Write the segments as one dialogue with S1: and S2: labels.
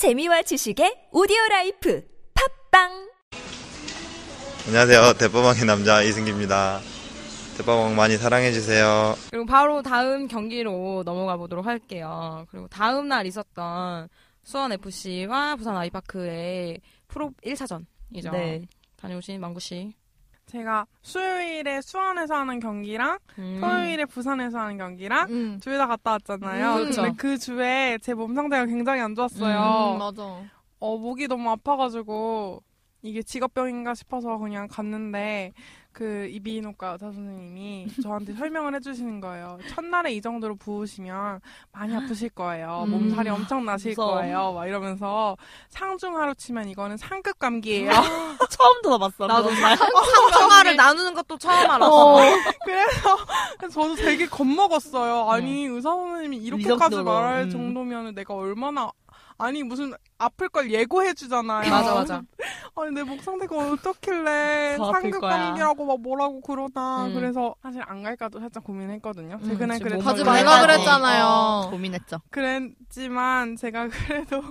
S1: 재미와 지식의 오디오 라이프 팟빵
S2: 안녕하세요. 대법왕의 남자 이승기입니다. 대법왕 많이 사랑해 주세요.
S3: 그리고 바로 다음 경기로 넘어가 보도록 할게요. 그리고 다음 날 있었던 수원 FC와 부산 아이파크의 플옵 1차전이죠.
S4: 네.
S3: 다녀오신 망구 씨.
S5: 제가 수요일에 수원에서 하는 경기랑
S3: 음.
S5: 토요일에 부산에서 하는 경기랑
S4: 음.
S5: 둘 다 갔다 왔잖아요.
S3: 음.
S5: 근데 그 주에 제 몸 상태가 굉장히 안
S4: 음,
S5: 좋았어요.
S4: 맞아.
S5: 어, 목이 너무 아파가지고 이게 직업병인가 싶어서 그냥 갔는데 그 이비인후과 의사 선생님이 저한테 설명을 해주시는 거예요. 첫날에 이 정도로 부으시면 많이 아프실 거예요.
S3: 음.
S5: 몸살이 엄청 나실
S4: 무서워.
S5: 거예요. 막 이러면서 상중하로 치면 이거는 상급 감기예요.
S4: 처음 들어봤어.
S3: 나도
S4: 그런 말.
S3: 상처가를 나누는 것도 처음 알았어.
S4: 어.
S5: 그래서 저도 되게 겁먹었어요. 아니 의사 선생님이
S4: 이
S5: 이렇게까지 말할
S4: 음.
S5: 정도면 내가 얼마나 아니 무슨 아플 걸 예고해 주잖아요.
S3: 맞아 맞아.
S5: 아니 내 목 상태가 어떻길래. 감기라고 막 뭐라고 그러나
S3: 음.
S5: 그래서 사실 안 갈까도 살짝 고민했거든요.
S4: 음,
S5: 최근에
S3: 몸을
S4: 가지 말라. 그랬잖아요.
S3: 어.
S4: 고민했죠.
S5: 그랬지만 제가 그래도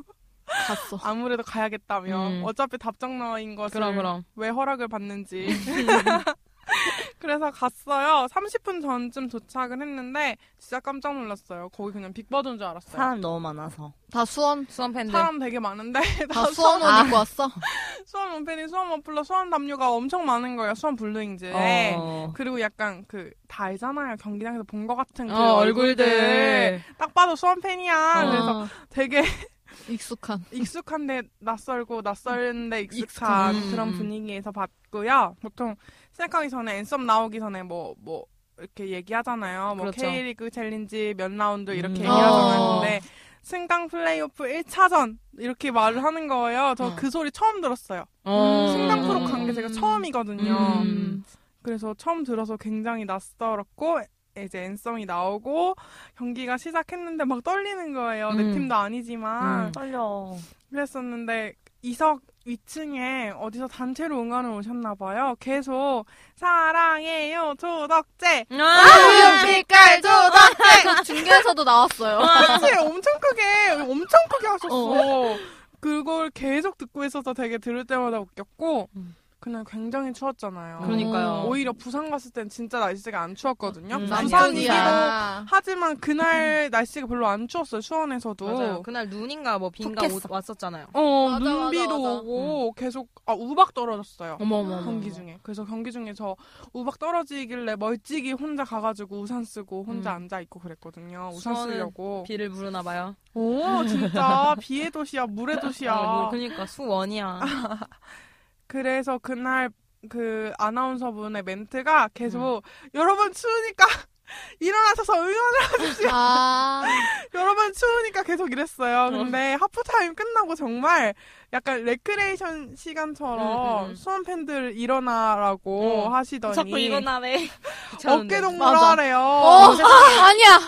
S4: 갔어.
S5: 아무래도 가야겠다며
S3: 음.
S5: 어차피 답정너인 것을
S3: 그럼 그럼.
S5: 왜 허락을 받는지. 그래서 갔어요. 30분 전쯤 도착을 했는데 진짜 깜짝 놀랐어요. 거기 그냥 빅버드인 줄 알았어요.
S4: 사람 너무 많아서. 다 수원?
S3: 수원 팬들.
S5: 사람 되게 많은데
S4: 다
S5: 다
S4: 수원 옷 입고 왔어?
S5: 수원 원 팬이 수원 머플러 수원 담요가 엄청 많은 거예요. 수원 블루윙즈에.
S4: 어.
S5: 그리고 약간 그 다 알잖아요. 경기장에서 본 것 같은 그
S3: 어,
S5: 얼굴들.
S3: 얼굴들.
S5: 딱 봐도 수원 팬이야.
S3: 어.
S5: 그래서 되게
S4: 익숙한.
S5: 익숙한데 낯설고 낯설는데 익숙한
S3: 익숙한. 음.
S5: 그런 분위기에서 봤고요. 보통 시작하기 전에 anthem 나오기 전에 뭐뭐 이렇게 얘기하잖아요. 뭐
S3: 그렇죠.
S5: K리그 챌린지 몇 라운드 이렇게
S3: 음.
S5: 얘기하잖아요.
S4: 어.
S5: 근데 승강 플레이오프 1차전 이렇게 말을 하는 거예요. 저
S3: 어.
S5: 그 소리 처음 들었어요.
S3: 어.
S5: 승강 프로
S4: 음.
S5: 간게 제가 처음이거든요.
S3: 음.
S5: 그래서 처음 들어서 굉장히 낯설었고 이제 앤썸이 나오고 경기가 시작했는데 막 떨리는 거예요. 내
S3: 음.
S5: 팀도 아니지만
S3: 음.
S4: 떨려.
S5: 그랬었는데 이석 위층에 어디서 단체로 응원을 오셨나 봐요. 계속 사랑해요 조덕재
S3: 아,
S4: 빛깔 조덕대! 그 중계에서도 나왔어요.
S5: 그치 엄청 크게 엄청 크게 하셨어. 그걸 계속 듣고 있어서 되게 들을 때마다 웃겼고
S3: 음.
S5: 그날 굉장히 추웠잖아요.
S3: 그러니까요.
S5: 오히려 부산 갔을 땐 진짜 날씨가 안 추웠거든요.
S3: 음,
S5: 부산이기도
S4: 남편이야.
S5: 하지만 그날 날씨가 별로 안 추웠어요. 수원에서도.
S3: 맞아요. 그날 눈인가 뭐 비인가
S4: 좋겠어.
S3: 오- 왔었잖아요.
S5: 어,
S4: 맞아,
S5: 눈비도
S4: 맞아, 맞아.
S5: 오고 계속 아, 우박 떨어졌어요.
S3: 어머 어머 어머.
S5: 경기 중에. 그래서 경기 중에 저 우박 떨어지길래 멀찍이 혼자 가가지고 우산 쓰고 혼자
S3: 음.
S5: 앉아 있고 그랬거든요. 우산 쓰려고.
S3: 비를 부르나 봐요.
S5: 오 진짜 비의 도시야 물의 도시야.
S3: 어, 뭐, 그러니까 수원이야.
S5: 그래서 그날 그 아나운서분의 멘트가
S3: 음.
S5: 계속 여러분 추우니까 일어나셔서 응원을
S4: 아,
S5: 여러분 추우니까 계속 이랬어요. 근데 하프타임 끝나고 정말 약간 레크레이션 시간처럼
S3: 음, 음, 음.
S5: 수원 팬들 일어나라고
S3: 어.
S5: 하시더니
S3: 자꾸 일어나래.
S5: 어깨 동무를
S4: 맞아.
S5: 하래요.
S4: 어, 아니야.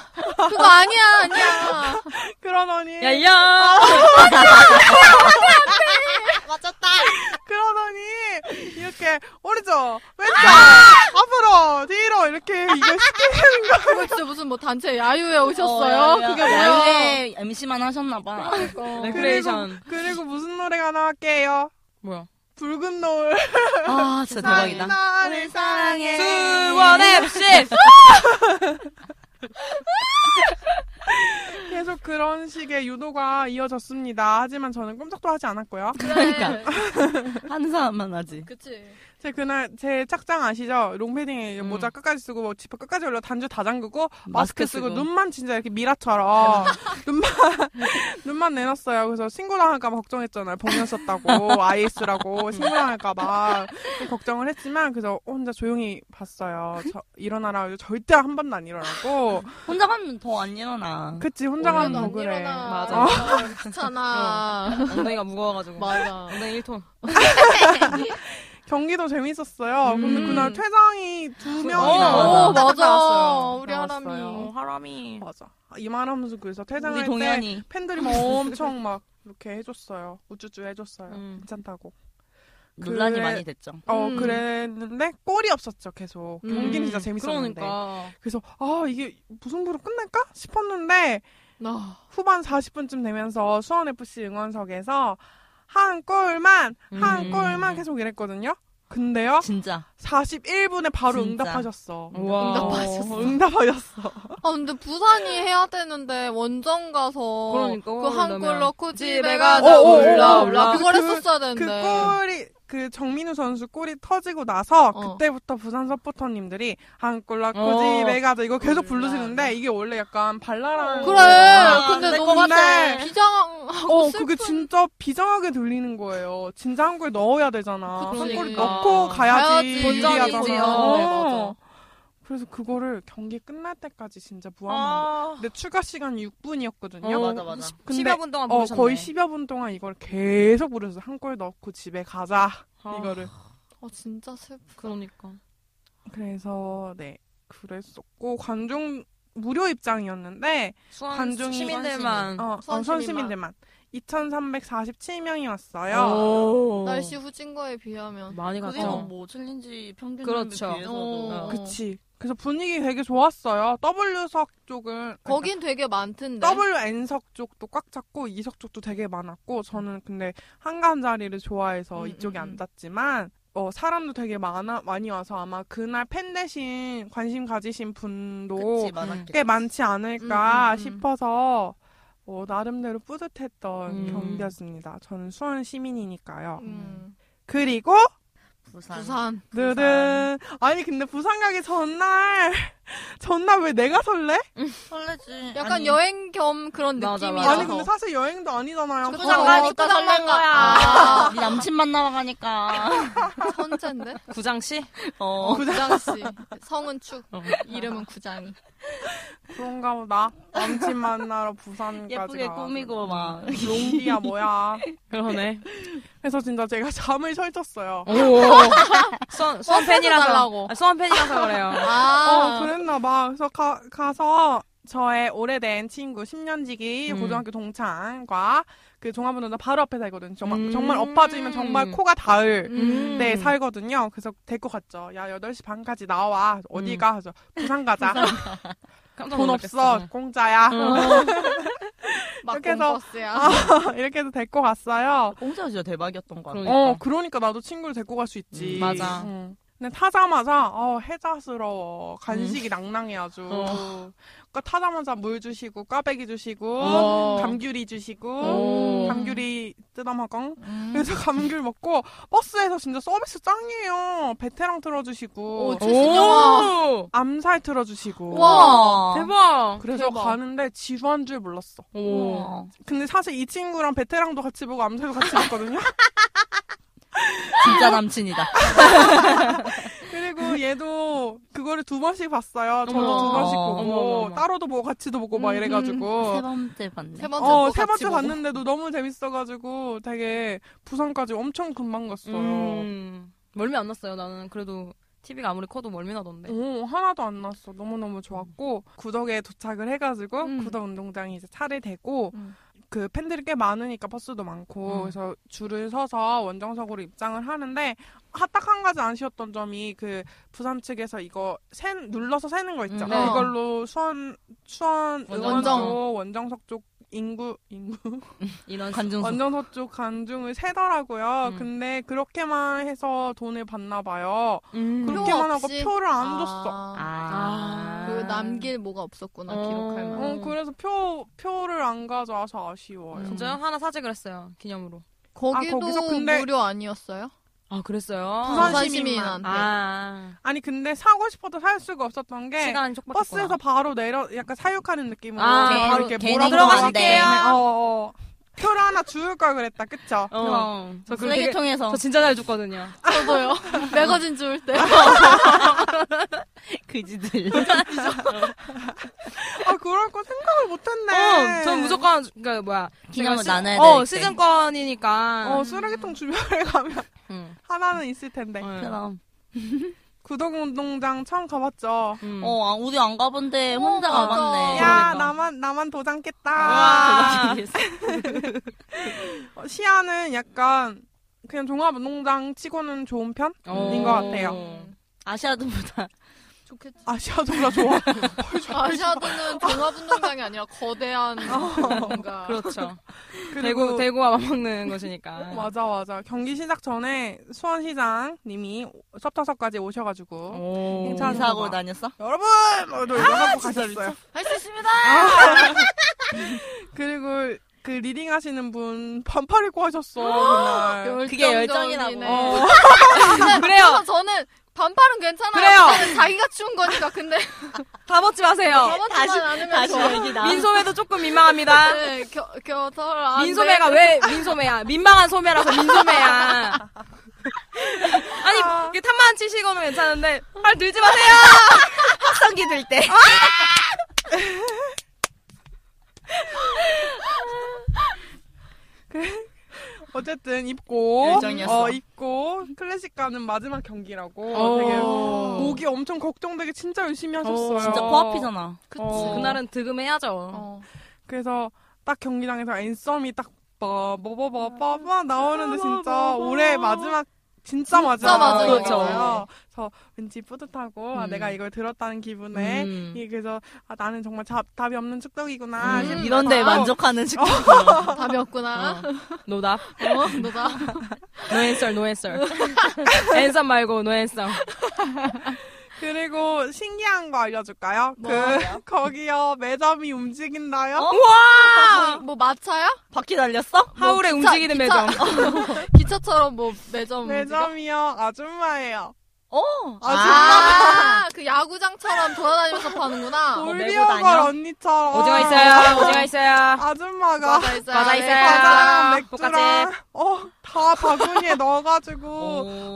S4: 그거 아니야, 아니야.
S5: 그러더니
S3: 야야.
S4: 맞았다.
S5: 그러더니 이렇게 오른쪽 왼쪽
S3: 아!
S5: 앞으로 뒤로 이렇게 이거 시키는 거.
S4: 그거 진짜 무슨 뭐 단체 야유회 오셨어요? 그게 뭐야?
S6: 야유회 MC만 하셨나봐.
S3: 레크레이션.
S5: 그리고 무슨 노래가 나갔게요?
S3: 뭐야?
S5: 붉은 노을.
S6: 아, 진짜 대박이다.
S5: 나를 사랑해.
S3: 수원 FC.
S5: 계속 그런 식의 유도가 이어졌습니다. 하지만 저는 꼼짝도 하지 않았고요.
S6: 그러니까. 하는 사람만 하지.
S4: 그치.
S5: 제 그날 제 착장 아시죠? 롱패딩에
S3: 음.
S5: 모자 끝까지 쓰고 뭐 지퍼 끝까지 올려 단주 다 잠그고 마스크,
S6: 마스크
S5: 쓰고,
S6: 쓰고.
S5: 눈만 진짜 이렇게 미라처럼 눈만 눈만 내놨어요. 그래서 신고 당할까봐 걱정했잖아요. 복면 썼다고 IS라고 신고 당할까봐 좀 걱정을 했지만 그래서 혼자 조용히 봤어요. 저, 일어나라 절대 한 번도 안 일어나고
S6: 혼자 가면 더 안 일어나.
S5: 그치 혼자 가면
S4: 더안
S5: 그래.
S4: 일어나.
S3: 맞아.
S4: 어, 귀찮아.
S3: 엉덩이가 무거워가지고.
S4: 맞아.
S3: 엉덩이 1톤.
S5: 경기도 재밌었어요. 근데
S3: 음.
S5: 그날 퇴장이 두 명이
S3: 어,
S5: 나왔어요.
S4: 어, 맞아.
S5: 나왔어요.
S4: 우리 하람이.
S3: 하람이.
S5: 맞아. 이만하면 그래서 퇴장할 때. 팬들이 막 엄청 막 이렇게 해줬어요. 우쭈쭈 해줬어요.
S3: 음.
S5: 괜찮다고.
S6: 논란이
S5: 그래-
S6: 많이 됐죠.
S5: 어
S4: 음.
S5: 그랬는데 골이 없었죠 계속.
S4: 음.
S5: 경기는 진짜 재밌었는데.
S3: 그러니까.
S5: 그래서 아 이게 무승부로 끝날까 싶었는데
S4: 아,
S5: 후반 40분쯤 되면서 수원FC 응원석에서 한 골만, 한
S6: 음.
S5: 골만 계속 이랬거든요. 근데요,
S6: 진짜.
S5: 41분에 바로
S6: 진짜.
S5: 응답하셨어.
S3: 우와.
S4: 응답하셨어.
S5: 어, 응답하셨어.
S4: 아 근데 부산이 해야 되는데 원정 가서
S3: 그러니까,
S4: 그골한골
S3: 넣으면.
S4: 넣고
S3: 집에 가자,
S5: 올라,
S4: 올라 그걸
S5: 그-
S4: 했었어야
S5: 그
S4: 되는데
S5: 골이, 그 정민우 선수 골이 터지고 나서
S4: 어.
S5: 그때부터 부산 서포터님들이 한골 넣고
S3: 어.
S5: 집에 가자 이거 계속. 부르시는데 이게 원래 약간 발랄한
S4: 그래
S6: 아,
S4: 근데
S6: 될것
S4: 너무. 비장하고
S5: 어,
S4: 슬픈
S5: 그게 진짜 비장하게 들리는 거예요. 진짜 한 골 넣어야 되잖아. 한
S4: 그러니까.
S5: 골 넣고 가야지.
S4: 가야지.
S3: 본전이지.
S5: 유리하잖아.
S3: 어,
S4: 네.
S5: 그래서 그거를 경기 끝날 때까지 진짜 무한반.
S3: 아.
S5: 근데 추가 시간 6분이었거든요.
S6: 어, 맞아, 맞아.
S5: 근데
S3: 10여 분 동안
S5: 어,
S3: 부르셨네.
S5: 거의 10여 분 동안 이걸 계속 부르셨어. 한골 넣고 집에 가자.
S3: 아.
S5: 이거를.
S4: 어 진짜 슬프
S3: 그러니까.
S5: 그래서 네. 그랬었고 관중 무료 입장이었는데
S3: 수원
S5: 관중이-
S3: 시민들만.
S5: 어,
S4: 수원
S5: 어, 선
S4: 시민만.
S5: 시민들만 2,347명이 왔어요.
S3: 오.
S4: 날씨 후진 거에 비하면
S3: 많이
S6: 그게
S3: 갔죠.
S6: 뭐, 뭐 챌린지 평균
S3: 그렇죠.
S6: 비해서도
S4: 어.
S5: 그치. 그래서 분위기 되게 좋았어요. W석 쪽은
S4: 거긴 되게 많던데
S5: N석 쪽도 꽉 찼고 E석 쪽도 되게 많았고 저는 근데 한가한 자리를 좋아해서
S4: 음,
S5: 이쪽에
S4: 음, 음.
S5: 앉았지만 어, 사람도 되게 많아 많이 와서 아마 그날 팬 되신 관심 가지신 분도
S6: 그치.
S5: 꽤 많지 않을까
S4: 음, 음, 음.
S5: 싶어서 어, 나름대로 뿌듯했던
S3: 음.
S5: 경기였습니다. 저는 수원 시민이니까요.
S4: 음.
S5: 그리고
S6: 부산.
S4: 부산.
S5: 느든 아니 근데 부산 가기 전날 전날 왜 내가 설레?
S6: 설레지.
S4: 약간
S6: 아니,
S4: 여행 겸 그런
S3: 맞아,
S4: 느낌이라서
S3: 맞아.
S5: 아니 근데 사실 여행도 아니잖아요. 어,
S6: 가니까 설렌
S4: 가-
S6: 거야.
S4: 아.
S6: 네 남친 만나러 가니까.
S4: 천재인데
S3: 구장시?
S6: 어.
S4: 구장 씨 성은 축
S3: 어.
S4: 이름은 구장이
S5: 그런가 보다. 남친 만나러 부산까지
S6: 예쁘게
S5: 가.
S6: 꾸미고 막.
S5: 롱디야 뭐야.
S3: 그러네.
S5: 그래서 진짜 제가 잠을 설쳤어요.
S3: 오. 수원, 수원 팬이라서. 아, 수원 팬이라서 그래요.
S4: 아
S5: 어 그 랬나 봐. 그래서 가, 가서 저의 오래된 친구 10년지기
S3: 음.
S5: 고등학교 동창과 그 종합운동장 바로 앞에 살거든요. 정말
S3: 음.
S5: 정말 엎어지면 정말 코가 닿을
S4: 음.
S5: 네, 살거든요. 그래서 데리고 갔죠. 야, 8시 반까지 나와. 어디 가? 하죠. 부산 가자. 돈. 없어. 공짜야.
S4: 막
S5: 이렇게 해서-
S4: 버스야
S5: 이렇게 해서 데리고 갔어요.
S6: 공짜가 진짜 대박이었던 거 같아.
S3: 그러니까.
S5: 어, 그러니까 나도 친구를 데리고 갈 수 있지.
S3: 음, 맞아.
S5: 응. 근데 타자마자 어, 해자스러워. 간식이 낭낭해 아주.
S3: 어.
S5: 그러니까 타자마자 물 주시고 꽈배기 주시고
S3: 어.
S5: 감귤이 주시고
S3: 오.
S5: 감귤이 뜯어먹어.
S4: 음.
S5: 그래서 감귤 먹고 버스에서 진짜 서비스 짱이에요. 베테랑 틀어주시고
S4: 오, 70영화
S3: 오.
S5: 암살 틀어주시고.
S4: 와
S3: 대박.
S5: 그래서
S4: 대박.
S5: 가는데 지루한 줄 몰랐어.
S3: 오.
S6: 어.
S5: 근데 사실 이 친구랑 베테랑도 같이 보고 암살도 같이 봤거든요.
S6: 진짜 남친이다.
S5: 그리고 얘도 그거를 두 번씩 봤어요. 저도
S3: 어머.
S5: 두 번씩
S6: 어머,
S5: 보고
S3: 어머, 어머.
S5: 따로도 보고 같이도 보고 막
S4: 음,
S5: 이래가지고
S6: 세 번째 봤네.
S4: 세 번째
S5: 어, 또세
S4: 같이
S5: 번째. 봤는데도 너무 재밌어가지고 되게 부산까지 엄청 금방 갔어요.
S3: 음. 멀미 안 났어요. 나는 그래도 TV가 아무리 커도 멀미 나던데.
S5: 오, 하나도 안 났어. 너무너무 좋았고, 구덕에 도착을 해가지고,
S3: 음.
S5: 구덕 운동장에 이제 차를 대고,
S4: 음.
S5: 그 팬들이 꽤 많으니까 버스도 많고,
S3: 음.
S5: 그래서 줄을 서서 원정석으로 입장을 하는데, 딱 한 가지 아쉬웠던 점이 그 부산 측에서 이거 세, 눌러서 세는 거 있죠.
S3: 음,
S4: 네.
S5: 이걸로 수원, 수원
S3: 원정.
S5: 원정, 원정석 쪽 인구, 인구?
S3: 이런
S6: 관중석.
S5: 원정석 쪽 관중을 세더라고요.
S3: 음.
S5: 근데 그렇게만 해서 돈을 받나 봐요.
S3: 음.
S4: 표
S5: 그렇게만 하고
S4: 없이?
S5: 표를 안
S4: 아.
S5: 줬어.
S6: 아.
S4: 그 남길 뭐가 없었구나
S3: 어.
S4: 기록할 만한
S5: 어, 그래서 표, 표를 안 가져와서 아쉬워요.
S6: 음.
S3: 진짜요? 하나 사직을 했어요. 기념으로.
S4: 거기도
S5: 거기서 근데-
S4: 무료 아니었어요?
S3: 아, 그랬어요?
S5: 부산.
S4: 시민한테
S3: 아.
S5: 아니, 근데 사고 싶어도 살 수가 없었던 게,
S3: 시간이 촉박했구나.
S5: 버스에서 바로 내려, 약간 사육하는 느낌으로.
S3: 아,
S5: 바로
S3: 개-
S5: 이렇게 몰아서
S3: 들어가실게요.
S5: 나왔는데, 어, 어. 표를 하나 주울 걸 그랬다, 그쵸?
S3: 어. 저 그거 되게-
S6: 쓰레기통에서
S3: 저 진짜 잘 줬거든요.
S4: 저도요 매거진 주울 때
S6: 그지들.
S5: 아, 그럴 거 생각을 못 했네.
S3: 어, 전 무조건, 그니까, 뭐야.
S6: 기념을
S3: 제가
S6: 나눠야
S3: 어. 시즌권이니까.
S5: 어, 쓰레기통 주변에 가면
S6: 응.
S5: 하나는 있을 텐데.
S3: 어.
S6: 그럼.
S5: 구덕운동장 처음 가봤죠?
S3: 음.
S6: 어, 아, 우리 안 가본데 혼자
S4: 맞아.
S6: 가봤네.
S5: 야,
S3: 그러니까.
S5: 나만, 나만 도장 깼다.
S6: 와. 어,
S5: 시야는 약간 그냥 종합운동장 치고는 좋은 편인
S3: 어.
S5: 것 같아요.
S6: 아시아드보다
S4: 좋겠지.
S5: 아시아도보다 좋아.
S4: 아시아드는 종합운동장이 아니라 거대한 뭔가.
S3: 그렇죠. 대구 대구와 맞먹는 곳이니까.
S5: 맞아 맞아 경기 시작 전에 수원시장 님이 섭타서까지 오셔가지고
S3: 오.
S5: 행사-
S6: 인사하고 다녔어?
S5: 여러분 뭐 이거 하고 가셨어요.
S4: 할 수 있습니다!
S5: 그리고 그 leading 하시는 분 반팔 입고 하셨어 그날.
S6: 그게 열정이라고.
S5: 어.
S3: 그래요.
S4: 그래서 저는 반팔은 괜찮아요.
S3: 그래요.
S4: 자기가 추운 거니까. 근데
S3: 다 먹지 마세요.
S6: 다시
S4: 좋아.
S6: 얘기 나.
S3: 민소매도 조금 민망합니다.
S4: 네, 겨, 겨털 안
S3: 민소매가
S4: 돼.
S3: 왜 민소매야? 민망한 소매라서 민소매야. 아니, 이게 탐만 치시고는 괜찮은데, 발 들지 마세요!
S6: 확성기 들 때.
S5: 어쨌든 입고
S6: 열정이었어.
S5: 어, 입고 클래식 가는 마지막 경기라고
S3: 오.
S5: 되게 목이 엄청 걱정되게 진짜 열심히 하셨어요.
S6: 진짜 코앞이잖아.
S4: 그치.
S5: 어.
S3: 그날은 득음해야죠.
S4: 어.
S5: 그래서 딱 경기장에서 앤썸이 딱 뭐뭐뭐뭐뭐 나오는데 진짜 올해 마지막 진짜 마지막
S4: 마지막이었어요.
S5: 그래서 왠지 뿌듯하고 아,
S3: 음.
S5: 내가 이걸 들었다는 기분에
S3: 음.
S5: 이 그래서 아, 나는 정말 잡, 답이 없는 축덕이구나.
S3: 음,
S6: 이런데 만족하는 직접.
S4: 답이 없구나.
S3: 어. 노답.
S4: 어, 너다.
S3: no answer, no answer. Answer 말고 no answer.
S5: 그리고 신기한 거 알려줄까요?
S4: 뭐요?
S5: 그 거기요 매점이 움직인다요.
S6: 어?
S3: 와!
S4: 뭐 마차야?
S6: 바퀴 달렸어?
S3: 하울에
S4: 기차,
S3: 움직이는
S4: 기차.
S3: 매점.
S4: 기차처럼 뭐 매점.
S5: 매점이요 아줌마예요.
S6: 어.
S5: 아줌마.
S4: 아, 그 야구장처럼 돌아다니면서 파는구나.
S6: 뭐 메고
S5: 돌, beer girl
S6: 다녀?
S5: 언니처럼.
S3: 오징어 있어요, 오징어 있어요.
S5: 아줌마가
S4: 과자 있어요.
S3: 과자
S4: 네,
S3: 있어요.
S5: 과자랑
S3: 똑같이.
S5: 맥주랑 어 다 바구니에 넣어가지고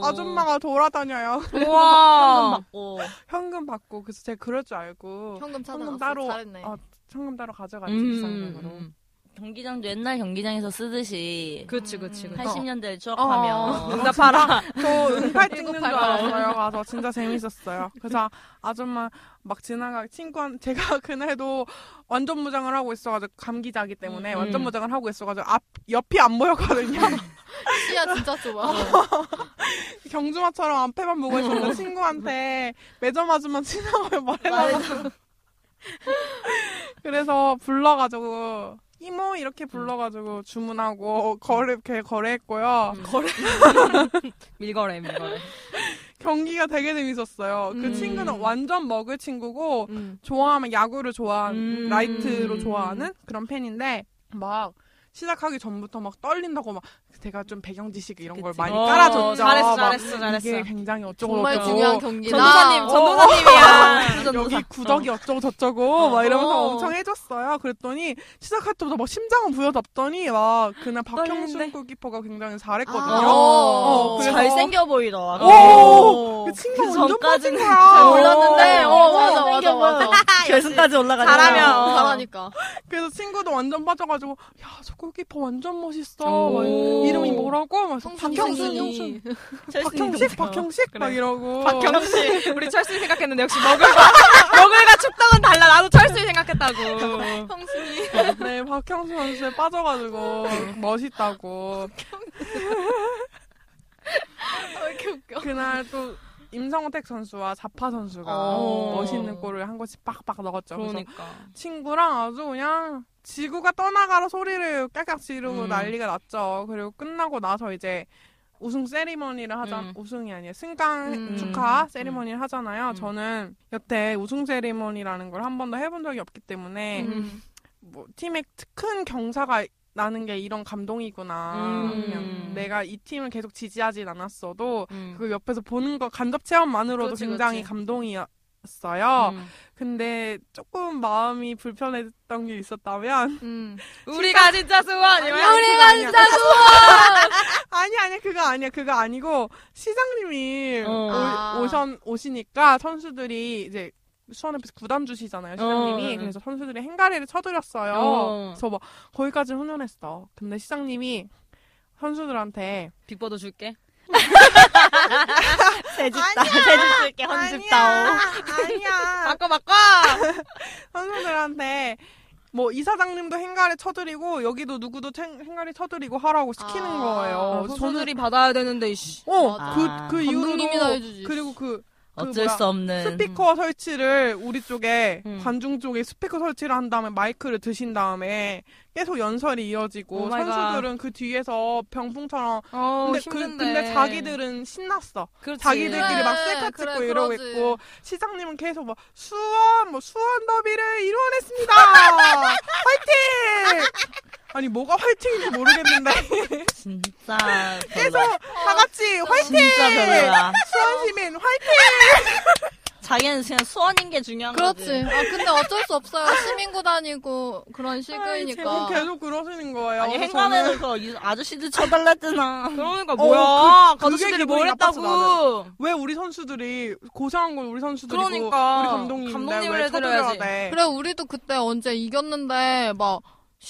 S6: 오.
S5: 아줌마가 돌아다녀요.
S3: 우와.
S6: 받고.
S5: 현금 받고 그래서 제가 그럴 줄 알고
S4: 현금 찾아놨어.
S5: 현금 따로
S4: 잘했네.
S5: 어, 현금 따로 가져갔지
S3: 음.
S5: 비상금으로.
S6: 경기장도 옛날 경기장에서 쓰듯이
S3: 그치, 그치, 그치.
S6: 80년대를 추억하며
S5: 어.
S3: 응답하라.
S5: 저 응팔 찍는 줄
S4: 1988.
S5: 알았어요. 가서 진짜 재밌었어요. 그래서 아줌마 막 지나가 친구한 제가 그날도 완전 무장을 하고 있어가지고 감기자기 때문에
S3: 음.
S5: 완전 무장을 하고 있어가지고 앞 옆이 안 보였거든요.
S4: 시야 진짜 좁아.
S5: 경주마처럼 앞에만 보고 있었는데 친구한테 매점 아줌마 지나가면 말해달라고. 그래서 불러가지고 이모 이렇게 불러가지고 주문하고 거래 이렇게 거래했고요.
S3: 거래. 밀거래, 밀거래.
S5: 경기가 되게 재밌었어요. 그
S3: 음.
S5: 친구는 완전 먹을 친구고
S3: 음.
S5: 좋아하면 야구를 좋아하는
S3: 음.
S5: light로 좋아하는 그런 팬인데 막 시작하기 전부터 막 떨린다고 막 제가 좀 배경 지식 이런 걸
S6: 그치.
S5: 많이
S3: 어,
S5: 깔아줬죠.
S3: 잘했어,
S5: 막
S3: 잘했어, 잘했어.
S5: 이게 굉장히 어쩌고
S4: 정말
S5: 저쩌고
S4: 중요한 경기다.
S3: 전도사님,
S5: 어.
S3: 전도사님이야.
S5: 여기 구덕이 어쩌고 저쩌고 막 이러면서
S6: 어.
S5: 엄청 해줬어요. 그랬더니 시작할 때부터 막 심장을 부여잡더니 막 그날 박형순
S3: 떨리는데?
S5: 골키퍼가 굉장히 잘했거든요.
S6: 아,
S5: 어, 그래서-
S6: 잘생겨 보이더라.
S5: 오! 그 친구 완전 빠진 거야.
S6: 잘 몰랐는데,
S4: 어,
S6: 어,
S4: 맞아, 맞아,
S6: 생겨.
S4: 맞아.
S6: 결승까지 올라가니까.
S3: 잘하면.
S4: 어, 잘하니까.
S5: 그래서 친구도 완전 빠져가지고 야 저 골키퍼 완전 멋있어. 이름이 뭐라고? 막
S4: 성순이,
S5: 박형순,
S4: 성순이.
S5: 형순.
S6: 찰스
S5: 박형식, 박형식
S3: 그래.
S5: 막 이러고.
S3: 박경씨. 우리 철수 생각했는데 역시 먹을과, 먹을과 축덕은 달라. 나도 철수 생각했다고.
S4: 형순이.
S5: 네, 박형수 선수에 빠져가지고 멋있다고.
S4: 왜 이렇게 웃겨.
S5: 그날 또 임성택 선수와 자파 선수가
S6: 어.
S5: 멋있는 골을 한 것씩 빡빡 넣었죠. 그래서
S3: 그러니까.
S5: 친구랑 아주 그냥 지구가 떠나가라 소리를 깍깍 지르고
S3: 음.
S5: 난리가 났죠. 그리고 끝나고 나서 이제 우승 세리머니를 하자
S3: 음.
S5: 우승이 아니라 승강
S4: 음.
S5: 축하 세리머니를 하잖아요.
S3: 음.
S5: 저는 여태 우승 세리머니라는 걸 한 번도 해본 적이 없기 때문에
S3: 음.
S5: 뭐 팀에 큰 경사가 나는 게 이런 감동이구나.
S3: 음.
S5: 그냥 내가 이 팀을 계속 지지하진 않았어도
S3: 음.
S5: 그 옆에서 보는 거 간접 체험만으로도
S4: 그렇지,
S5: 굉장히
S4: 그렇지.
S5: 감동이었어요.
S3: 음.
S5: 근데 조금 마음이 불편했던 게 있었다면
S4: 음.
S3: 우리가 진짜 수원이야.
S5: 우리가 진짜 아니 아니 그거 아니야 그거 아니고 시장님이
S3: 어.
S5: 오,
S4: 아.
S5: 오션 오시니까 선수들이 이제 수원에서 구단 주시잖아요 시장님이
S3: 어.
S5: 그래서 선수들이 행가리를 쳐드렸어요
S3: 어.
S5: 그래서 막 거기까지 훈훈했어 근데 시장님이 선수들한테
S3: 빅버도 줄게.
S6: 새집다. 새집 줄게, 헌집다오.
S5: 아니야
S3: 바꿔, 바꿔!
S5: 선수들한테 뭐 이사장님도 행가리 쳐드리고 여기도 누구도 행- 행가리 쳐드리고 하라고 시키는
S4: 아.
S5: 거예요
S3: 어, 선수들이 받아야 되는데, 이씨.
S5: 어,
S6: 맞아.
S5: 그, 그 이후로도. 그리고 그
S6: 어쩔
S5: 뭐야,
S6: 수 없는.
S5: 스피커 설치를 우리 쪽에
S3: 음.
S5: 관중 쪽에 스피커 설치를 한 다음에 마이크를 드신 다음에 계속 연설이 이어지고. 선수들은 그 뒤에서 병풍처럼
S3: 어,
S5: 근데, 그,
S3: 힘든데.
S5: 근데 자기들은 신났어.
S3: 그렇지.
S5: 자기들끼리 막
S4: 그래,
S5: 셀카
S4: 그래,
S5: 찍고 이러고
S4: 그러지.
S5: 있고 시장님은 계속 막 수원 뭐 수원 더비를 이루어냈습니다. 화이팅! 아니 뭐가 화이팅인지 모르겠는데
S6: 진짜
S5: 계속
S6: 별로야.
S5: 다 같이 화이팅!
S6: 진짜 별로야.
S5: 수원 시민 화이팅!
S6: 자기는 그냥 수원인 게 중요한
S4: 그렇지.
S6: 거지.
S4: 아 근데 어쩔 수 없어요. 시민구단이고 그런 시그니까.
S5: 계속 그러시는 거예요.
S6: 아니
S5: 그래서
S6: 행간에도
S5: 저는
S6: 그 유- 아저씨들 쳐달랬잖아.
S3: 그러니까
S5: 어,
S3: 뭐야?
S5: 그- 그게
S3: 가족들이
S5: 기분이
S3: 뭘 했다고?
S5: 왜 우리 선수들이 고생한 건 우리 선수들이고
S3: 그러니까.
S5: 우리 감독님인데
S3: 감독님을
S5: 왜
S3: 해드려야지.
S5: 쳐들어야 돼?
S4: 그래 우리도 그때 언제 이겼는데 막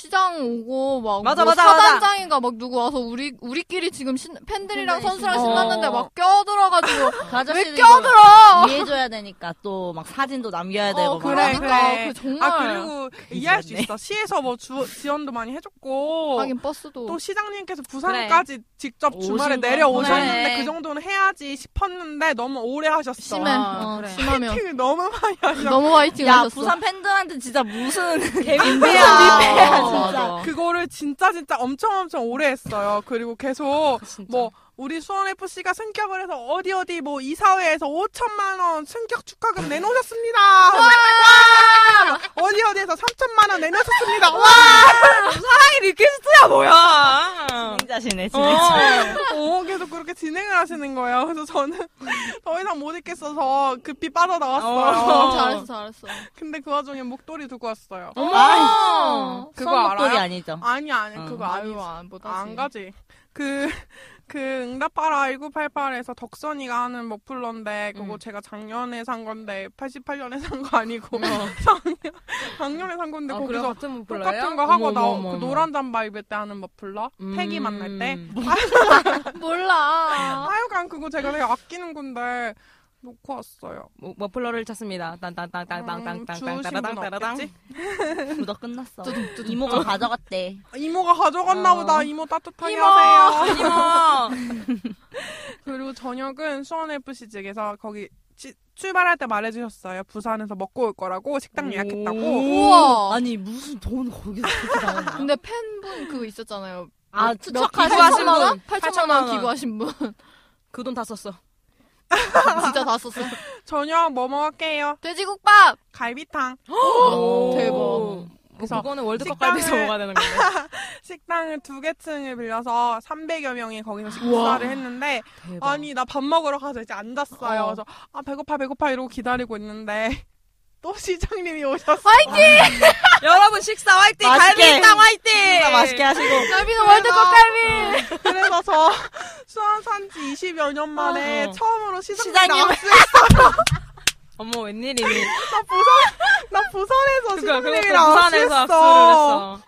S4: 시장 오고 막
S3: 맞아,
S4: 뭐
S3: 맞아.
S4: 사단장인가 막 누구 와서 우리 우리끼리 지금 신- 팬들이랑
S6: 팬들이
S4: 선수랑. 신났는데
S3: 어.
S4: 막 껴들어가지고 그왜 껴들어?
S6: 이해해줘야 되니까 또 막 사진도 남겨야 되고
S4: 어,
S6: 막.
S5: 그래,
S4: 그러니까
S5: 그래.
S4: 그 정말
S5: 아 그리고 이해할 수. 있어. 시에서 뭐 주, 지원도 많이 해줬고
S4: 하긴 버스도
S5: 또 시장님께서 부산까지 직접 주말에. 내려오셨는데
S3: 그래.
S5: 그 정도는 해야지 싶었는데 너무 오래 하셨어.
S4: 심해.
S3: 아,
S4: 어,
S3: 그래.
S4: 심하면
S5: 화이팅을 너무 많이 하셨어.
S4: 너무 화이팅
S6: 야
S4: 하셨어.
S6: 부산 팬들한테 진짜 무슨
S3: 민폐야.
S6: 진짜.
S3: 맞아.
S5: 그거를 진짜 진짜 엄청 엄청 오래 했어요. 그리고 계속. 뭐 우리 수원 FC가 승격을 해서 어디 어디 뭐 이사회에서 5천만 원 승격 축하금 내놓으셨습니다. 와! 어디 어디에서 3천만 원 내놓으셨습니다. 와!
S3: 사랑의 리퀘스트야 뭐야?
S6: 진짜시네 진짜.
S3: 어.
S5: 어, 계속 그렇게 진행을 하시는 거예요. 그래서 저는 더 이상 못 있겠어서 급히 빠져 나왔어요.
S3: 어.
S4: 잘했어 잘했어.
S5: 근데 그 와중에 목도리 두고 왔어요.
S6: 아,
S5: 그거
S6: 목도리? 아니죠?
S5: 아니 아니
S6: 어.
S5: 그거
S4: 아유
S5: 아니지.
S4: 안 보다지.
S5: 안 가지. 그, 그, 응답하라 1988에서 덕선이가 하는 머플러인데, 그거
S3: 음.
S5: 제가 작년에 산 건데, 88년에 산 거 아니고, 작년, 작년에 산 건데,
S3: 아,
S5: 거기서
S3: 같은 분
S5: 똑같은 거 하고 나오, 그 노란 잠바 입을 때 하는 머플러? 패기 만날 때?
S3: 음.
S4: 몰라.
S5: 하여간 그거 제가 되게 아끼는 건데, 놓고 왔어요.
S3: 뭐, 머플러를 찾습니다.
S5: 음,
S3: 딴딴딴딴딴딴딴딴딴딴.
S5: 주우신
S6: 구독 끝났어. 이모가 가져갔대.
S5: 이모가 가져갔나
S3: 어.
S5: 보다. 이모 따뜻하게
S3: 이모!
S5: 하세요.
S3: 이모!
S5: 그리고 저녁은 수원FC 측에서 거기 치- 출발할 때 말해주셨어요. 부산에서 먹고 올 거라고 식당 예약했다고.
S4: 우와.
S6: 아니 무슨 돈 거기서 그렇게?
S4: 근데 팬분 그거 있었잖아요.
S6: 아
S4: 몇-
S6: 투척하신
S3: 기부하신
S4: 8천만 원?
S3: 분.
S4: 8천만
S3: 8천만
S4: 원
S3: 원.
S4: 기부하신 분.
S3: 그 돈 다 썼어.
S4: 진짜 다 썼어.
S5: 저녁 뭐 먹을게요?
S4: 돼지국밥.
S5: 갈비탕.
S4: 대박.
S3: 뭐
S5: 그래서
S3: 그거는 월드컵 갈비에서 먹어야 되는 건데.
S5: 식당을 두 개 층을 빌려서 300여 명이 거기서 식사를 했는데
S3: 대박.
S5: 아니 나 밥 먹으러 가서 이제 앉았어요.
S3: 어.
S5: 그래서 아 배고파 배고파 이러고 기다리고 있는데 또 시장님이 오셨어요.
S3: 여러분 식사 화이팅!
S6: 맛있게.
S3: 갈비탕 화이팅!
S6: 진짜 맛있게 하시고.
S4: 갈비는 월드컵 갈비.
S5: 그래서 저 수원 산지 20여 년 만에
S3: 어.
S5: 처음으로 시장님
S6: 시장님을-
S5: 나왔어요.
S3: 어머 웬일이니?
S5: 나 부산 나 부산에서
S3: 그거
S5: 시장님이랑
S3: 부산에서
S5: 했어.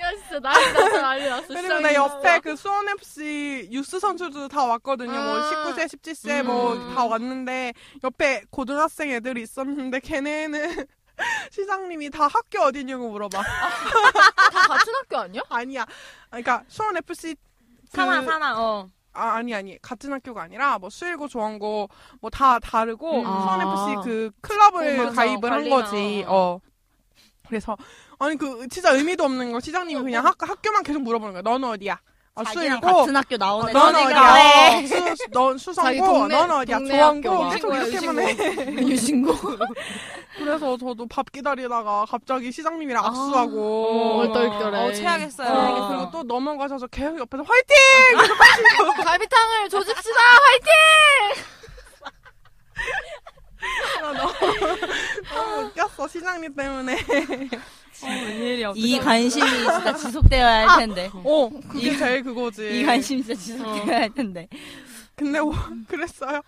S4: 야 진짜 난리 났어 난리 났어.
S5: 그리고 내 옆에 그 수원 FC 유스 선수들 다 왔거든요. 뭐
S4: 아.
S5: 19세, 17세
S3: 음.
S5: 뭐다 왔는데 옆에 고등학생 애들이 있었는데 걔네는 시장님이 다 학교 어디냐고 물어봐.
S4: 다 같은 학교 아니야?
S5: 아니야. 그러니까 수원 FC 그-
S3: 사나 사나 어.
S5: 아, 아니 아니 같은 학교가 아니라 뭐 수일고 조원고 뭐 다 다르고
S3: 음.
S5: 수원
S3: 아.
S5: FC 그 클럽을
S3: 어, 맞아.
S5: 가입을 한
S3: 관리나.
S5: 거지. 어. 그래서 아니 그 진짜 의미도 없는 거 시장님이 그냥 학, 학교만 계속 물어보는 거야. 너는 어디야? 아,
S6: 자기랑
S5: 수일고
S6: 같은 학교 나온 애.
S5: 넌
S3: 너네가
S5: 어디야?
S3: 왜?
S5: 수, 수, 넌
S4: 자기
S5: 수성고,
S4: 동네-
S5: 넌 어디야?
S4: 동네
S5: 조원고
S4: 학교가.
S5: 계속
S3: 유신고야,
S5: 이렇게만 해.
S4: 유신고.
S5: 그래서 저도 밥 기다리다가 갑자기 시장님이랑
S3: 아.
S5: 악수하고
S4: 어, 얼떨결에.
S3: 어, 최악했어요.
S5: 어, 그리고 또 넘어가셔서 계속 옆에서 화이팅!
S4: 갈비탕을 조집시다 화이팅!
S5: 너무 웃겼어 시장님 때문에.
S3: 웬일이야.
S6: 이 관심이 진짜 지속되어야 할 텐데.
S5: 어 그게 제일 그거지.
S6: 이 관심이 진짜 지속되어야 할 텐데.
S5: 근데 오- 그랬어요.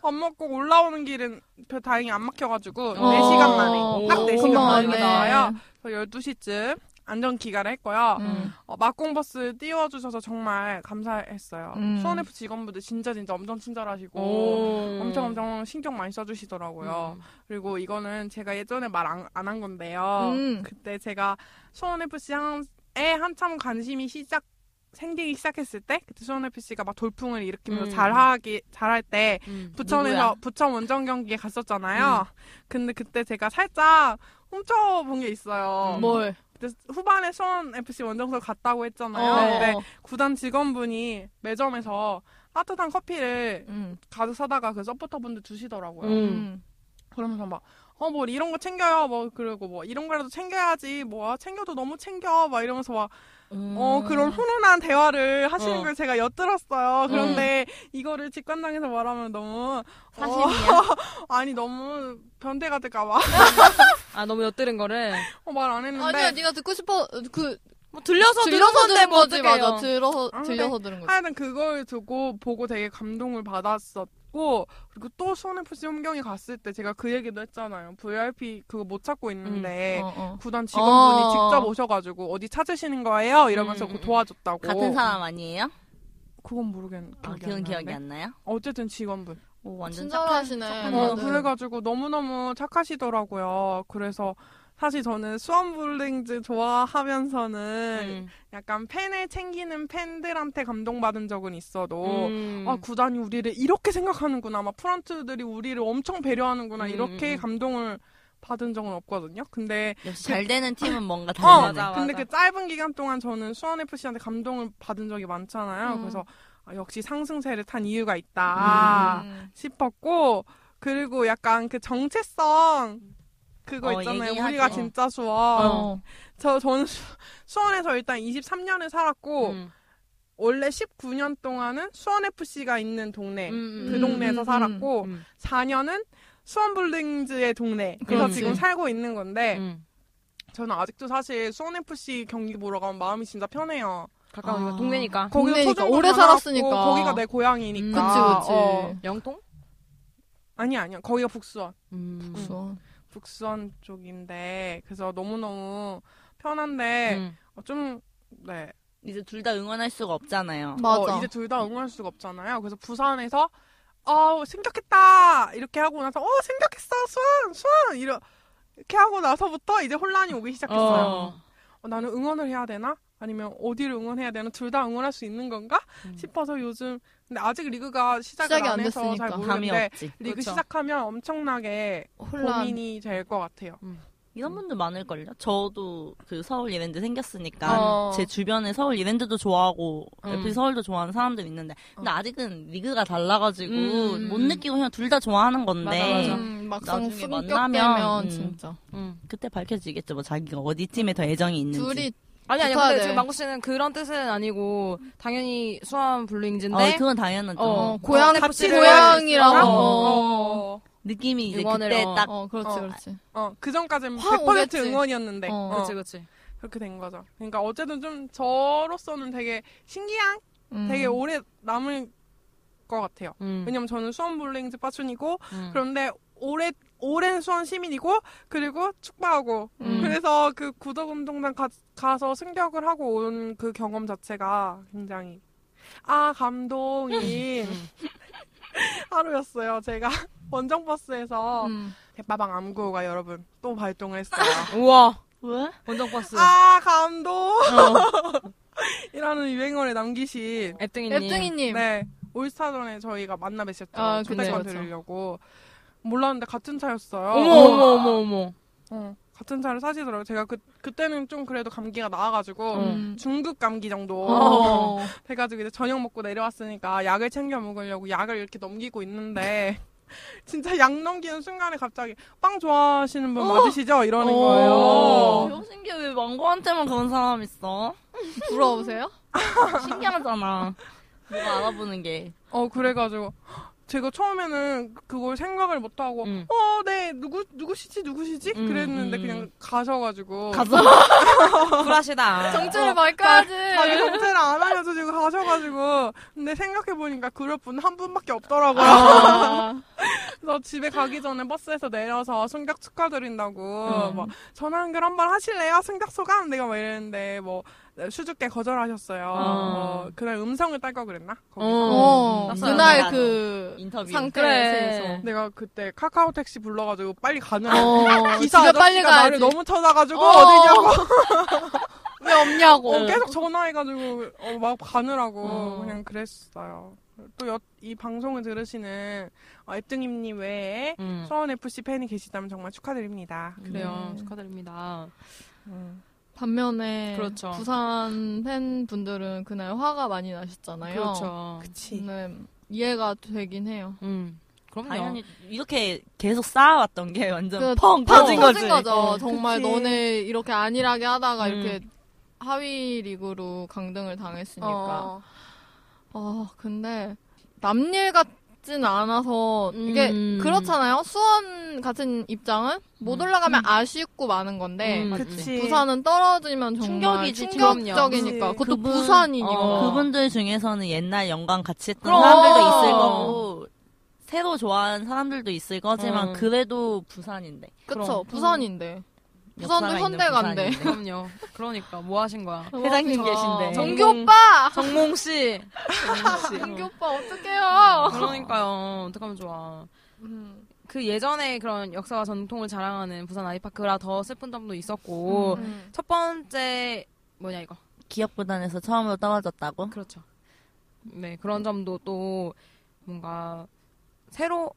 S5: 밥 먹고 올라오는 길은 별 다행히 안 막혀가지고
S3: 어.
S5: 4시간 만에 딱
S3: 오,
S5: 4시간
S4: 금방
S5: 만에. 나와요. 그래서 12시쯤 안전 기가를 했고요.
S4: 음.
S5: 어, 막공버스 띄워주셔서 정말 감사했어요.
S4: 음.
S5: 수원F 직원분들 진짜 진짜 엄청 친절하시고
S3: 오.
S5: 엄청 엄청 신경 많이 써주시더라고요.
S3: 음.
S5: 그리고 이거는 제가 예전에 말 안한 건데요.
S4: 음.
S5: 그때 제가 수원FC 한, 에 한참 관심이 시작 생기기 시작했을 때 그때 수원 FC가 막 돌풍을 일으키면서
S3: 음.
S5: 잘하기 잘할 때
S3: 음.
S5: 부천에서
S6: 누구야?
S5: 부천 원정 경기에 갔었잖아요. 근데 그때 제가 살짝 훔쳐본 게 있어요.
S3: 음.
S4: 뭘?
S5: 후반에 수원 FC 원정석 갔다고 했잖아요.
S4: 어.
S5: 근데 구단 직원분이 매점에서 따뜻한 커피를
S4: 음.
S5: 가득 사다가 그 서포터분들 주시더라고요.
S3: 음.
S5: 그러면서 막, 어, 뭐, 이런 거 챙겨요. 뭐, 그리고 뭐, 이런 거라도 챙겨야지. 뭐, 아, 챙겨도 너무 챙겨. 막 이러면서 막, 어, 그런 훈훈한 대화를 하시는
S3: 어.
S5: 걸 제가 엿들었어요. 그런데 이거를 직관장에서 말하면 너무,
S6: 사실이야?
S5: 아니, 너무 변태가 될까봐.
S3: 아 너무 엿들은 거를
S5: 어, 말 안 했는데.
S4: 아니야, 네가 듣고 싶어. 그
S3: 뭐 들려서 건데
S4: 들은
S3: 뭐
S4: 거지. 맞아. 들어서
S5: 아,
S4: 들려서 들은 거지.
S5: 하여튼 그걸 두고 보고 되게 감동을 받았었 고 그리고 또 수원FC 홈경이 갔을 때 제가 그 얘기도 했잖아요. VIP 그거 못 찾고 있는데
S4: 어, 어.
S5: 구단 직원분이
S4: 어.
S5: 직접 오셔가지고 어디 찾으시는 거예요? 이러면서
S3: 음,
S5: 그거
S3: 음.
S5: 도와줬다고.
S6: 같은 사람 아니에요?
S5: 그건 모르겠.
S6: 아, 그건
S5: 안
S6: 기억이. 안 나요?
S5: 어쨌든 직원분.
S6: 오, 완전
S4: 친절하시네.
S6: 착한, 착한
S5: 어,
S4: 음.
S5: 그래가지고 너무너무 착하시더라고요. 그래서 사실 저는 수원블링즈 좋아하면서는
S3: 음.
S5: 약간 팬을 챙기는 팬들한테 감동받은 적은 있어도
S3: 음.
S5: 아 구단이 우리를 이렇게 생각하는구나 막 프런트들이 우리를 엄청 배려하는구나
S3: 음,
S5: 이렇게
S3: 음.
S5: 감동을 받은 적은 없거든요. 근데
S6: 역시 잘 되는 팀은 뭔가
S5: 어,
S6: 달라네.
S3: 맞아,
S5: 근데
S3: 맞아.
S5: 그 짧은 기간 동안 저는 수원 FC한테 감동을 받은 적이 많잖아요.
S4: 음.
S5: 그래서 아, 역시 상승세를 탄 이유가 있다
S4: 음.
S5: 싶었고 그리고 약간 그 정체성 그거
S6: 어,
S5: 있잖아요.
S6: 얘기하죠.
S5: 우리가 진짜 수원.
S4: 어.
S5: 저 저는 수, 수원에서 일단 23년을 살았고
S3: 음.
S5: 원래 19년 동안은 수원 FC가 있는 동네
S3: 음,
S5: 그
S4: 음,
S5: 동네에서
S4: 음,
S5: 살았고
S3: 음.
S5: 4년은 수원 블링즈의 동네. 그래서
S3: 그렇지.
S5: 지금 살고 있는 건데
S3: 음.
S5: 저는 아직도 사실 수원 FC 경기 보러 가면 마음이 진짜 편해요.
S3: 가까우니까
S4: 아.
S3: 동네니까
S5: 거기서
S4: 오래 살았으니까.
S5: 거기가 내 고향이니까.
S4: 그치, 그치.
S5: 어.
S3: 영통?
S5: 아니 아니야. 거기가 북수원.
S3: 음.
S4: 수원.
S5: 북수원 쪽인데 그래서 너무너무 편한데
S3: 음.
S5: 어, 좀 네.
S6: 이제 둘 다 응원할 수가 없잖아요.
S4: 맞아.
S5: 어, 이제 둘 다 응원할 수가 없잖아요. 그래서 부산에서 어 생겼겠다 이렇게 하고 나서 어 생겼겠어 수원 수원 이러 이렇게 하고 나서부터 이제 혼란이 오기 시작했어요.
S3: 어.
S5: 어, 나는 응원을 해야 되나? 아니면 어디를 응원해야 되나? 둘 다 응원할 수 있는 건가?
S3: 음.
S5: 싶어서 요즘 근데 아직 리그가 시작을
S4: 시작이
S5: 안
S4: 안
S5: 해서 잘
S4: 됐으니까.
S5: 모르겠는데
S6: 없지.
S5: 리그
S3: 그렇죠.
S5: 시작하면 엄청나게
S4: 혼란.
S5: 고민이 될 것 같아요.
S6: 이런 분들 많을걸요? 저도 그 서울 이랜드 생겼으니까
S4: 어.
S6: 제 주변에 서울 이랜드도 좋아하고
S3: 음.
S6: FC 서울도 좋아하는 사람들 있는데 근데
S4: 어.
S6: 아직은 리그가 달라가지고
S3: 음.
S6: 못 느끼고 그냥 둘 다 좋아하는 건데
S3: 맞아, 맞아.
S4: 음, 막상
S6: 나중에 만나면, 음.
S4: 진짜.
S3: 음.
S6: 그때 밝혀지겠죠. 뭐 자기가 어디 팀에 더 애정이 있는지.
S4: 둘이
S3: 아니 아니 근데
S4: 돼.
S3: 지금 망고 씨는 그런 뜻은 아니고 당연히 수원 블루잉즈인데
S6: 어, 그건 당연하죠.
S3: 어,
S4: 고향
S3: 어,
S4: 같이 고향이라고.
S3: 어,
S6: 느낌이 이제
S3: 응원을,
S6: 그때
S3: 어.
S6: 딱
S4: 어, 그렇지,
S5: 어.
S4: 그렇지.
S5: 어, 그 전까지는 확100%
S4: 오겠지.
S5: 응원이었는데
S4: 어.
S5: 어,
S3: 그렇지 그렇지.
S5: 그렇게 된 거죠. 그러니까 어쨌든 좀 저로서는 되게 신기한,
S4: 음.
S5: 되게 오래 남을 것 같아요.
S3: 음.
S5: 왜냐면 저는 수원 블링즈 빠춘이고
S3: 음.
S5: 그런데 오래 오랜 수원 시민이고 그리고 축구하고
S3: 음.
S5: 그래서 그 구덕운동장 가, 가서 승격을 하고 온 그 경험 자체가 굉장히 아 감동인
S3: 음.
S5: 하루였어요. 제가 원정 버스에서
S4: 음.
S5: 대빠방 암구호가 여러분 또 발동을 했어요.
S3: 우와
S6: 왜?
S3: 원정 버스.
S5: 아 감동
S3: 어.
S5: 이라는 유행어를 남기신
S3: 앱등이님.
S4: 앱등이님.
S5: 네 올스타전에 저희가 만나 뵀었죠.
S4: 아,
S5: 초대권. 드리려고 몰랐는데 같은 차였어요.
S3: 어머 어머 어머 어머.
S5: 어, 같은 차를 사시더라고요. 제가 그, 그때는 좀 그래도 감기가 나와가지고,
S4: 음.
S5: 중급 감기 정도
S4: 어.
S5: 돼가지고 이제 저녁 먹고 내려왔으니까 약을 챙겨 먹으려고 약을 이렇게 넘기고 있는데, 진짜 약 넘기는 순간에 갑자기 빵 좋아하시는 분 맞으시죠? 이러는
S4: 어.
S5: 거예요.
S6: 어, 신기해. 왜 망고한테만 그런 사람 있어?
S4: 부러우세요?
S6: 신기하잖아. 누가 알아보는 게.
S5: 어, 그래가지고, 제가 처음에는 그걸 생각을 못 하고,
S3: 음.
S5: 어, 네, 누구, 누구시지, 누구시지?
S3: 음,
S5: 그랬는데
S3: 음.
S5: 그냥 가셔가지고.
S6: 가서
S3: 쿨하시다.
S4: 정체를 밝혀야지.
S5: 자기 정체를 안 알려주시고 가셔가지고 근데 생각해 보니까 그럴 분 한 분밖에 없더라고요
S4: 아.
S5: 그래서 집에 가기 전에 버스에서 내려서 승격 축하드린다고
S3: 음.
S5: 뭐 전화 연결 한번 하실래요? 승격 소감? 내가 막 이랬는데 뭐 수줍게 거절하셨어요
S3: 어.
S5: 뭐 그날 음성을 딸걸 그랬나? 거기서
S4: 어,
S3: 음.
S4: 그날 그
S6: 인터뷰.
S4: 상태에서.
S3: 그래.
S5: 내가 그때 카카오 택시 불러가지고 빨리 가는
S4: 어,
S5: 기사
S4: 빨리 가야지.
S5: 나를 너무 쳐다가지고
S4: 어.
S5: 어디냐고
S4: 왜 없냐고.
S5: 어, 계속 전화해가지고 어, 막 가느라고
S3: 어.
S5: 그냥 그랬어요. 또이 방송을 들으시는 어, 애ตึ님님 외에
S3: 음.
S5: 수원 FC 팬이 계시다면 정말 축하드립니다.
S3: 그래요.
S4: 네.
S3: 축하드립니다.
S4: 반면에
S3: 그렇죠.
S4: 부산 팬분들은 그날 화가 많이 나셨잖아요.
S3: 그렇죠.
S5: 그치.
S4: 네, 이해가 되긴 해요.
S3: 음. 그럼요.
S6: 당연히 이렇게 계속 쌓아왔던 게 완전
S4: 그
S6: 펑
S4: 펑
S6: 터진 거지.
S4: 거죠. 정말
S5: 그치.
S4: 너네 이렇게 안일하게 하다가
S3: 음.
S4: 이렇게 하위 리그로 강등을 당했으니까.
S5: 어.
S4: 아, 근데 남일 같 진 않아서 이게
S3: 음.
S4: 그렇잖아요. 수원 같은 입장은 못 올라가면 아쉽고 많은 건데
S3: 음,
S5: 그치.
S4: 부산은 떨어지면 정말
S6: 충격이지,
S4: 충격적이니까
S5: 그치.
S4: 그것도
S6: 그분-
S4: 부산이니까.
S3: 어.
S6: 그분들 중에서는 옛날 연관 같이 했던
S3: 그럼.
S6: 사람들도 있을 거고 새로 좋아하는 사람들도 있을 거지만
S3: 음.
S6: 그래도 부산인데
S4: 그쵸
S3: 그럼.
S4: 부산인데 부산도 현대가인데
S6: 부산인데.
S3: 그럼요. 그러니까 뭐 하신 거야?
S6: 회장님 계신데
S4: 정규 오빠
S3: 정몽 씨.
S4: 정규 오빠 어떡해요
S3: 그러니까요. 어떡하면 좋아.
S4: 음.
S3: 그 예전에 그런 역사와 전통을 자랑하는 부산 아이파크라 더 슬픈 점도 있었고
S4: 음.
S3: 첫 번째 뭐냐 이거
S6: 기업 구단에서 처음으로 떨어졌다고?
S3: 그렇죠. 네 그런 점도 또 뭔가 새로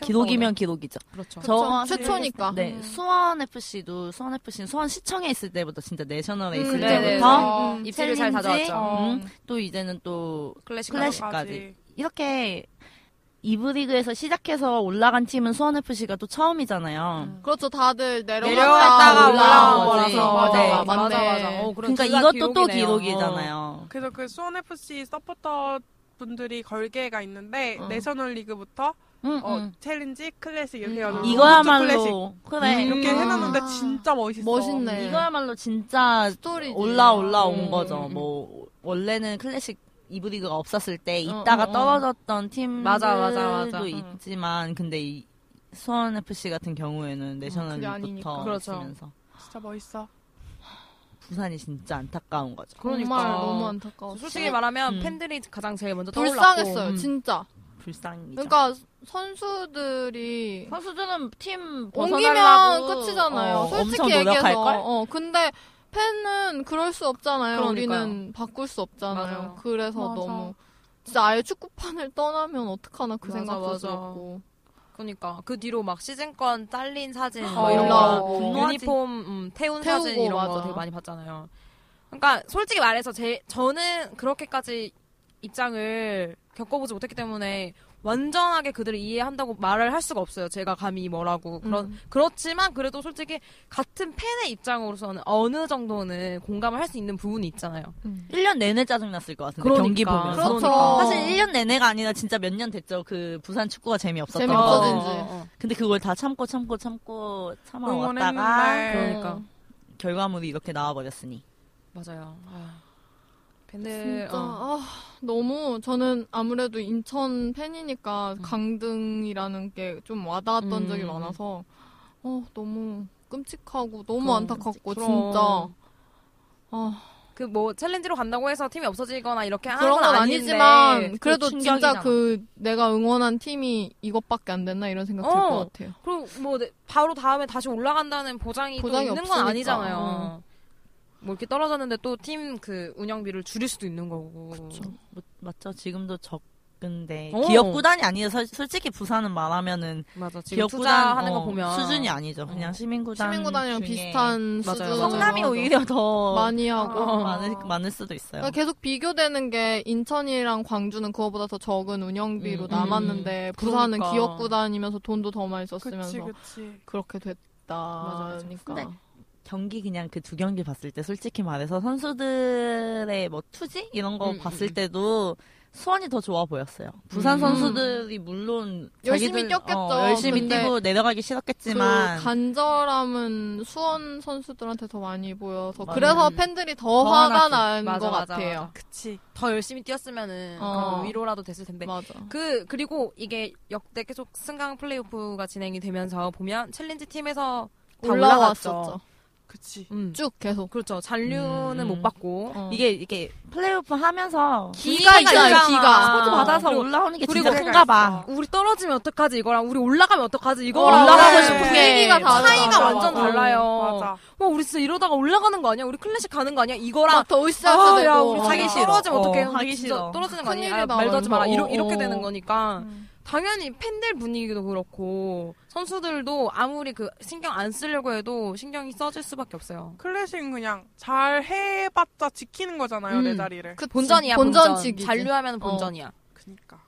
S6: 기록이면 기록이죠.
S3: 그렇죠.
S6: 저
S4: 그쵸, 최초니까
S6: 네 수원 FC도 수원 FC 수원 시청에 있을 때부터 진짜 내셔널에 있을
S4: 음.
S6: 때부터
S4: 음.
S3: 입지를 잘 다져왔죠.
S6: 음, 또 이제는 또
S3: 클래식
S6: 클래식까지. 이렇게 이브 리그에서 시작해서 올라간 팀은 수원 FC가 또 처음이잖아요.
S4: 그렇죠 다들 내려갔다가
S6: 올라온.
S3: 거라서
S6: 네.
S3: 맞아 맞아. 맞아. 어,
S6: 그러니까 이것도 또
S3: 기록이네요.
S6: 기록이잖아요.
S5: 그래서 그 수원 FC 서포터 분들이 걸개가 있는데
S4: 어.
S5: 내셔널 리그부터
S6: 응,
S5: 어,
S6: 응.
S5: 챌린지 클래식 이렇게
S4: 음.
S5: 해가지고 클래식
S6: 이거야말로 그래.
S3: 음.
S5: 이렇게 해놨는데
S4: 아.
S5: 진짜 멋있어.
S4: 멋있네.
S6: 이거야말로 진짜
S4: 스토리지.
S6: 올라 올라온
S3: 음,
S6: 거죠.
S3: 음, 음.
S6: 뭐 원래는 클래식 이부 리그가 없었을 때
S4: 어,
S6: 있다가
S4: 어, 어.
S6: 떨어졌던 팀들도
S3: 맞아, 맞아, 맞아. 음.
S6: 있지만 근데 이 수원 FC 같은 경우에는 내셔널
S4: 그게
S6: 리그부터
S4: 아니니까.
S3: 그렇죠.
S6: 있으면서
S5: 진짜 멋있어.
S6: 부산이 진짜 안타까운 거죠.
S3: 그러니까.
S4: 정말 너무 안타까워
S3: 솔직히 말하면
S6: 음.
S3: 팬들이 가장 제일 먼저 떠올랐고
S4: 불쌍했어요
S6: 음.
S4: 진짜
S6: 불쌍이죠.
S4: 그러니까 선수들이
S6: 선수들은 팀
S4: 옮기면
S6: 벗어나려고
S4: 끝이잖아요.
S6: 어,
S4: 솔직히
S6: 엄청 노력할
S4: 얘기해서.
S6: 걸.
S4: 어, 근데 팬은 그럴 수 없잖아요.
S3: 그러니까요.
S4: 우리는 바꿀 수 없잖아요.
S3: 맞아요.
S4: 그래서
S5: 맞아.
S4: 너무 진짜 아예 축구판을 떠나면 어떡하나 그
S3: 맞아,
S4: 생각도
S3: 맞아.
S4: 들었고.
S3: 그러니까 그 뒤로 막 시즌권 잘린 사진
S5: 어,
S3: 뭐 이런 거.
S6: 분노하지.
S3: 유니폼 음, 태운
S4: 태우고,
S3: 사진 이런 거
S4: 맞아.
S3: 되게 많이 봤잖아요. 그러니까 솔직히 말해서 제 저는 그렇게까지 입장을 겪어보지 못했기 때문에 완전하게 그들을 이해한다고 말을 할 수가 없어요. 제가 감히 뭐라고 그렇
S4: 음.
S3: 그렇지만 그래도 솔직히 같은 팬의 입장으로서는 어느 정도는 공감을 할 수 있는 부분이 있잖아요.
S6: 1년 내내 짜증났을 것 같은데
S3: 그러니까.
S6: 경기 보면서.
S4: 그렇죠.
S3: 그러니까.
S6: 사실 1년 내내가 아니라 진짜 몇 년 됐죠. 그 부산 축구가 재미없었던
S4: 재미없어진
S6: 거.
S4: 지.
S3: 어.
S6: 근데 그걸 다 참고 참고 참고 참아왔다가.
S3: 그러니까
S6: 결과물이 이렇게 나와버렸으니.
S3: 맞아요. 아. 팬들
S4: 진짜
S3: 어.
S4: 아, 너무 저는 아무래도 인천 팬이니까
S3: 음.
S4: 강등이라는 게 좀 와닿았던
S3: 음.
S4: 적이 많아서 어 너무 끔찍하고 너무
S3: 그럼,
S4: 안타깝고
S3: 그럼.
S4: 진짜 아
S3: 그 뭐 챌린지로 간다고 해서 팀이 없어지거나 이렇게 하는
S4: 그런 건건 아니지만 그래도
S6: 그
S4: 진짜
S6: 충격이잖아.
S4: 그 내가 응원한 팀이 이것밖에 안 됐나 이런 생각 들
S3: 어.
S4: 것 같아요.
S3: 그리고 뭐 네, 바로 다음에 다시 올라간다는 보장이, 또
S4: 보장이
S3: 있는
S4: 없으니까.
S3: 건 아니잖아요.
S4: 어.
S3: 뭐 이렇게 떨어졌는데 또 팀 그 운영비를 줄일 수도 있는 거고.
S6: 뭐, 맞죠. 지금도 적은데
S3: 어.
S6: 기업 구단이 아니에요. 서- 솔직히 부산은 말하면
S3: 맞아. 지금
S6: 기업
S3: 투자하는
S6: 구단
S3: 거
S6: 어,
S3: 보면
S6: 수준이 아니죠. 그냥
S3: 어.
S6: 시민 구단
S4: 시민구단이랑
S6: 중에
S4: 비슷한
S3: 맞아요.
S4: 수준으로
S6: 성남이
S4: 하죠.
S6: 오히려 더
S4: 많이 하고
S3: 어.
S6: 많을 많을 수도 있어요.
S4: 그러니까 계속 비교되는 게 인천이랑 광주는 그거보다 더 적은 운영비로
S6: 음,
S4: 남았는데 부산은
S3: 그러니까.
S4: 기업 구단이면서 돈도 더 많이
S5: 그치
S4: 썼으면서
S5: 그치.
S4: 그렇게
S3: 맞아.
S4: 됐다니까.
S6: 근데 경기 그냥 그 두 경기 봤을 때 솔직히 말해서 선수들의 뭐 투지 이런 거
S3: 음,
S6: 봤을
S3: 음, 음.
S6: 때도 수원이 더 좋아 보였어요. 부산
S3: 음.
S6: 선수들이 물론
S4: 열심히
S6: 자기들,
S4: 뛰었겠죠.
S6: 어, 열심히 뛰고 내려가기 싫었겠지만
S4: 그 간절함은 수원 선수들한테 더 많이 보여서
S6: 맞아요.
S4: 그래서
S3: 음.
S4: 팬들이 더,
S6: 더
S4: 화가. 난
S3: 맞아,
S4: 것
S3: 맞아,
S4: 같아요.
S3: 맞아.
S5: 그치.
S3: 더 열심히 뛰었으면은
S4: 어.
S3: 위로라도 됐을 텐데.
S4: 맞아.
S3: 그 그리고 이게 역대 계속 승강 플레이오프가 진행이 되면서 보면 챌린지 팀에서 다 올라갔죠.
S4: 올라왔었죠.
S5: 그치.
S3: 음.
S4: 쭉 계속.
S3: 그렇죠. 잔류는
S6: 음.
S3: 못 받고
S4: 어.
S6: 이게 이게 플레이오프 하면서
S4: 기가 있잖아요, 기가.
S6: 스포츠 받아서
S3: 그리고
S6: 올라오는 게
S3: 그리고
S6: 진짜 큰가 봐.
S3: 우리 떨어지면 어떡하지 이거랑 우리 올라가면 어떡하지 이거랑
S4: 어,
S3: 올라가고
S5: 네.
S3: 싶은
S4: 분위기가
S3: 게. 차이가
S5: 맞아,
S3: 완전
S5: 맞아.
S3: 달라요.
S5: 맞아.
S3: 와 우리 진짜 이러다가 올라가는 거 아니야? 우리 클래식 가는 거 아니야? 이거랑
S4: 막더 으쌰으쌰
S3: 아,
S4: 되고.
S3: 야, 우리
S6: 하기
S3: 자기
S6: 싫어.
S3: 떨어지면
S6: 어,
S3: 어떡해.
S6: 하기
S3: 진짜
S6: 싫어.
S3: 떨어지는 거 아니야? 아, 말도 하지 마라. 이렇게
S4: 어.
S3: 되는 거니까.
S5: 음.
S3: 당연히 팬들 분위기도 그렇고 선수들도 아무리 그 신경 안 쓰려고 해도 신경이 써질 수밖에 없어요.
S5: 클래식은 그냥 잘 해봤자 지키는 거잖아요,
S3: 음.
S5: 내 자리를.
S4: 그치.
S3: 본전이야 본전.
S4: 본전치기지.
S3: 잔류하면
S4: 어.
S3: 본전이야.
S5: 그니까.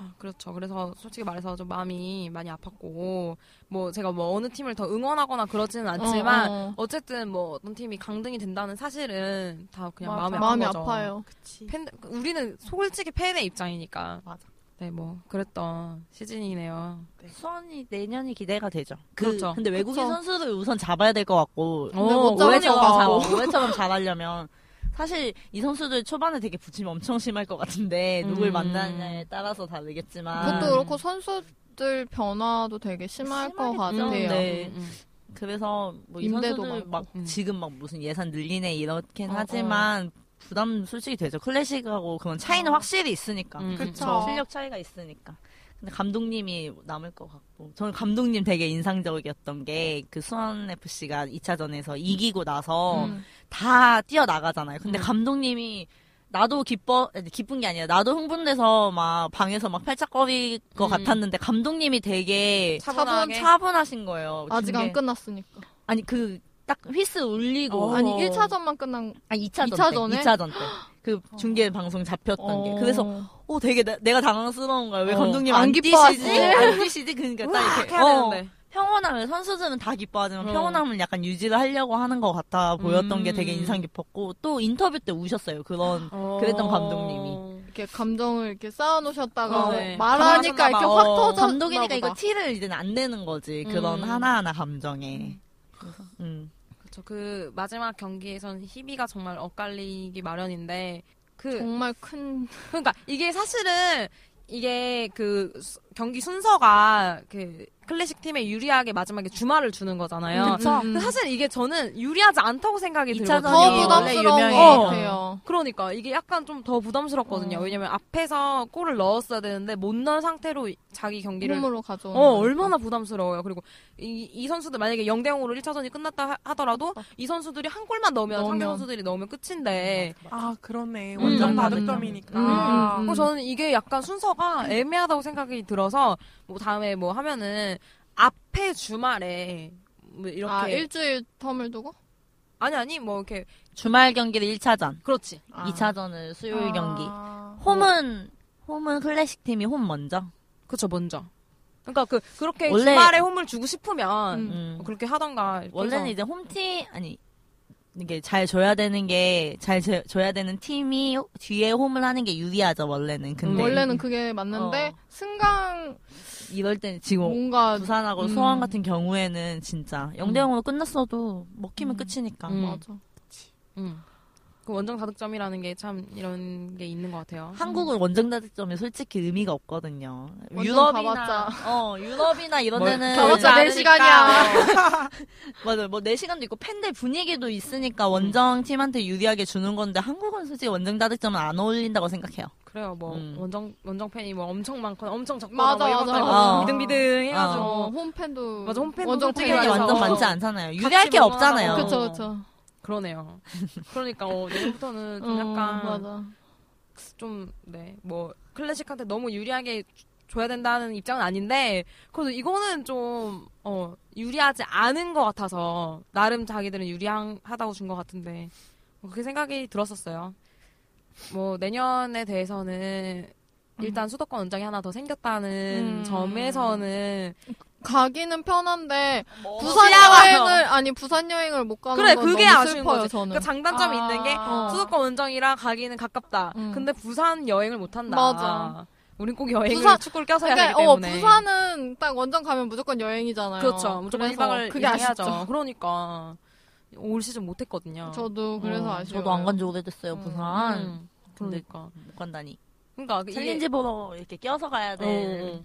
S3: 아, 그렇죠. 그래서 솔직히 말해서 좀 마음이 많이 아팠고 뭐 제가 뭐 어느 팀을 더 응원하거나 그러지는 않지만
S4: 어, 어.
S3: 어, 쨌든뭐 어떤 팀이 강등이 된다는 사실은 다 그냥
S5: 맞아.
S3: 마음이 아픈
S4: 마음이
S3: 거죠.
S4: 아파요.
S5: 그치.
S3: 팬 우리는 솔직히 팬의 입장이니까.
S6: 맞아.
S3: 네, 뭐 그랬던 시즌이네요.
S6: 수원이 내년이 기대가 되죠. 그,
S3: 그렇죠.
S6: 근데 외국인
S4: 그쵸.
S6: 선수를 우선 잡아야 될 것 같고
S3: 어,
S4: 같고.
S6: 올해처럼 잘하려면 사실 이 선수들 초반에 되게 부침이 엄청 심할 것 같은데 누굴
S3: 음.
S6: 만나느냐에 따라서 다르겠지만
S4: 그것도 그렇고 선수들 변화도 되게 심할 것. 같아요.
S6: 네.
S3: 음, 음.
S6: 그래서 뭐이
S4: 임대도
S6: 선수들
S4: 많고.
S6: 막
S3: 음.
S6: 지금 막 무슨 예산 늘리네 이렇긴
S4: 어,
S6: 하지만 부담 솔직히 되죠. 클래식하고 그건 차이는 확실히 있으니까.
S3: 음,
S5: 그쵸.
S6: 실력 차이가 있으니까. 근데 감독님이 남을 것 같고. 저는 감독님 되게 인상적이었던 게 그 수원 FC가 2차전에서 이기고 나서
S4: 음.
S6: 다 뛰어나가잖아요. 근데
S3: 음.
S6: 감독님이 나도 기뻐, 기쁜 게 아니라 나도 흥분돼서 막 방에서 막 팔짝거릴 것
S3: 음.
S6: 같았는데 감독님이 되게
S3: 차분하게.
S6: 차분하신 거예요.
S4: 아직 안 끝났으니까.
S6: 아니 그 딱 휘스 울리고
S3: 어.
S4: 아니 1차전만 끝난
S6: 아니 2차전
S4: 이차
S6: 때
S4: 전에?
S6: 2차전 때그 중계 방송 잡혔던 게 그래서
S4: 어.
S6: 어 되게 나, 내가 당황스러운 거야 왜
S4: 어.
S6: 감독님
S4: 안
S6: 안,
S4: 기뻐하지?
S6: 뛰시지 안 뛰시지 그러니까 딱 이렇게 어. 평온함을 선수들은 다 기뻐하지만
S3: 어.
S6: 평온함을 약간 유지를 하려고 하는 것 같아 보였던 게 되게
S3: 음.
S6: 인상 깊었고 또 인터뷰 때 우셨어요 그런 그랬던 감독님이.
S4: 이렇게 감정을 이렇게 쌓아놓으셨다가
S3: 어, 네.
S4: 말하니까 이렇게 확
S3: 봐.
S4: 터져.
S6: 감독이니까 이거 티를 이제는 안 내는 거지 그런
S3: 음.
S6: 하나하나 감정에 그래서 음.
S3: 그렇죠. 그 마지막 경기에선 희비가 정말 엇갈리기 마련인데 그
S4: 정말 큰
S3: 그러니까 이게 사실은 이게 그 수- 경기 순서가 그 클래식 팀에 유리하게 마지막에 주말을 주는 거잖아요.
S6: 그쵸.
S4: 음.
S3: 사실 이게 저는 유리하지 않다고 생각이 들거든요.
S4: 더. 것
S3: 어.
S4: 같아요.
S3: 그러니까 이게 약간 좀 더 부담스럽거든요.
S4: 어.
S3: 왜냐면 앞에서 골을 넣었어야 되는데 못 넣은 상태로 자기 경기를
S4: 홈으로 가져오는
S3: 어,
S4: 거니까.
S3: 얼마나 부담스러워요. 그리고 이, 이 선수들 만약에 0대 0으로 1차전이 끝났다 하, 더라도이 선수들이 한 골만 넣으면 상대
S4: 넣으면.
S3: 선수들이 넣으면 끝인데
S5: 아, 그러네.
S3: 음,
S5: 완전
S3: 음,
S5: 다득점이니까.
S4: 음, 음, 음.
S3: 어, 저는 이게 약간 순서가 애매하다고 생각이 들어서 뭐 다음에 뭐 하면은 앞에 주말에 뭐 이렇게
S4: 아 일주일 텀을 두고?
S3: 아니 아니 뭐 이렇게
S6: 주말 경기를 1차전
S3: 그렇지.
S4: 아.
S6: 2차전을 수요일 경기
S5: 아.
S6: 홈은 홈은 클래식 팀이 홈 먼저
S3: 그렇죠 먼저. 그러니까 그 그렇게
S6: 원래-
S3: 주말에 홈을 주고 싶으면
S4: 음.
S6: 음.
S3: 그렇게 하던가.
S6: 원래는
S3: 그래서-
S6: 이제 홈팀 아니 이게 잘 줘야 되는 게 잘 줘야 되는 팀이 뒤에 홈을 하는 게 유리하죠 원래는 근데
S3: 네.
S4: 원래는 그게 맞는데
S6: 어.
S4: 승강
S6: 이럴 때 지금
S4: 뭔가
S6: 부산하고
S4: 음.
S6: 수원 같은 경우에는 진짜 0대 0으로 끝났어도 먹히면 끝이니까
S3: 음.
S4: 맞아.
S3: 음. 그 원정 다득점이라는 게 참 이런 게 있는 것 같아요.
S6: 한국은 원정 다득점이 솔직히 의미가 없거든요. 유럽이나
S4: 가봤자.
S6: 어 유럽이나 이런
S3: 뭘
S6: 데는
S4: 가봤자 네 시간이야.
S6: 맞아요. 뭐 4시간도 있고 팬들 분위기도 있으니까 원정 팀한테 유리하게 주는 건데 한국은 솔직히 원정 다득점은 안 어울린다고 생각해요.
S3: 그래요. 뭐
S6: 음.
S3: 원정 원정 팬이 뭐 엄청 많거나 엄청 적거나
S4: 맞아,
S3: 뭐
S4: 맞아.
S3: 거
S6: 어.
S3: 비등비등 해가지고
S4: 어, 홈팬도
S3: 맞아, 홈팬도
S4: 원정
S6: 팬이 완전
S3: 어.
S6: 많지 않잖아요. 유리할 게
S3: 응원하고.
S6: 없잖아요.
S3: 그쵸
S4: 그쵸.
S3: 그러네요. 그러니까 어, 내일부터는 좀
S4: 어,
S3: 약간
S4: 맞아.
S3: 좀네뭐 클래식한테 너무 유리하게 줘야 된다는 입장은 아닌데 그래도 이거는 좀 어, 유리하지 않은 것 같아서 나름 자기들은 유리하다고 준 것 같은데 뭐 그렇게 생각이 들었었어요. 뭐 내년에 대해서는 일단 수도권 원정이 하나 더 생겼다는
S4: 음.
S3: 점에서는
S4: 가기는 편한데
S3: 뭐
S4: 부산 여행을 아니 부산 여행을 못 가는
S3: 그래,
S4: 건
S3: 그게
S4: 너무
S3: 아쉬운
S4: 슬퍼요
S3: 거지.
S4: 저는.
S3: 그러니까 장단점이
S5: 아.
S3: 있는 게
S4: 어.
S3: 수도권 원정이랑 가기는 가깝다.
S4: 음.
S3: 근데 부산 여행을 못 한다.
S4: 맞아.
S3: 우린 꼭 여행을
S4: 부산-
S3: 축구를 껴서 해야
S4: 그러니까
S3: 되기
S4: 어
S3: 때문에.
S4: 부산은 딱 원정 가면 무조건 여행이잖아요.
S3: 그렇죠. 무조건
S4: 그래서
S3: 1박을
S4: 그게
S3: 해야죠.
S4: 아쉽죠.
S3: 그러니까 올 시즌 못 했거든요.
S4: 저도 그래서
S3: 어,
S4: 아쉬워요.
S6: 저도 안 간 지 오래됐어요,
S4: 음.
S6: 부산.
S3: 음,
S6: 근데
S3: 그러니까.
S6: 못 간다니.
S3: 그러니까
S6: 챌린지 보러 이렇게 껴서 가야 돼.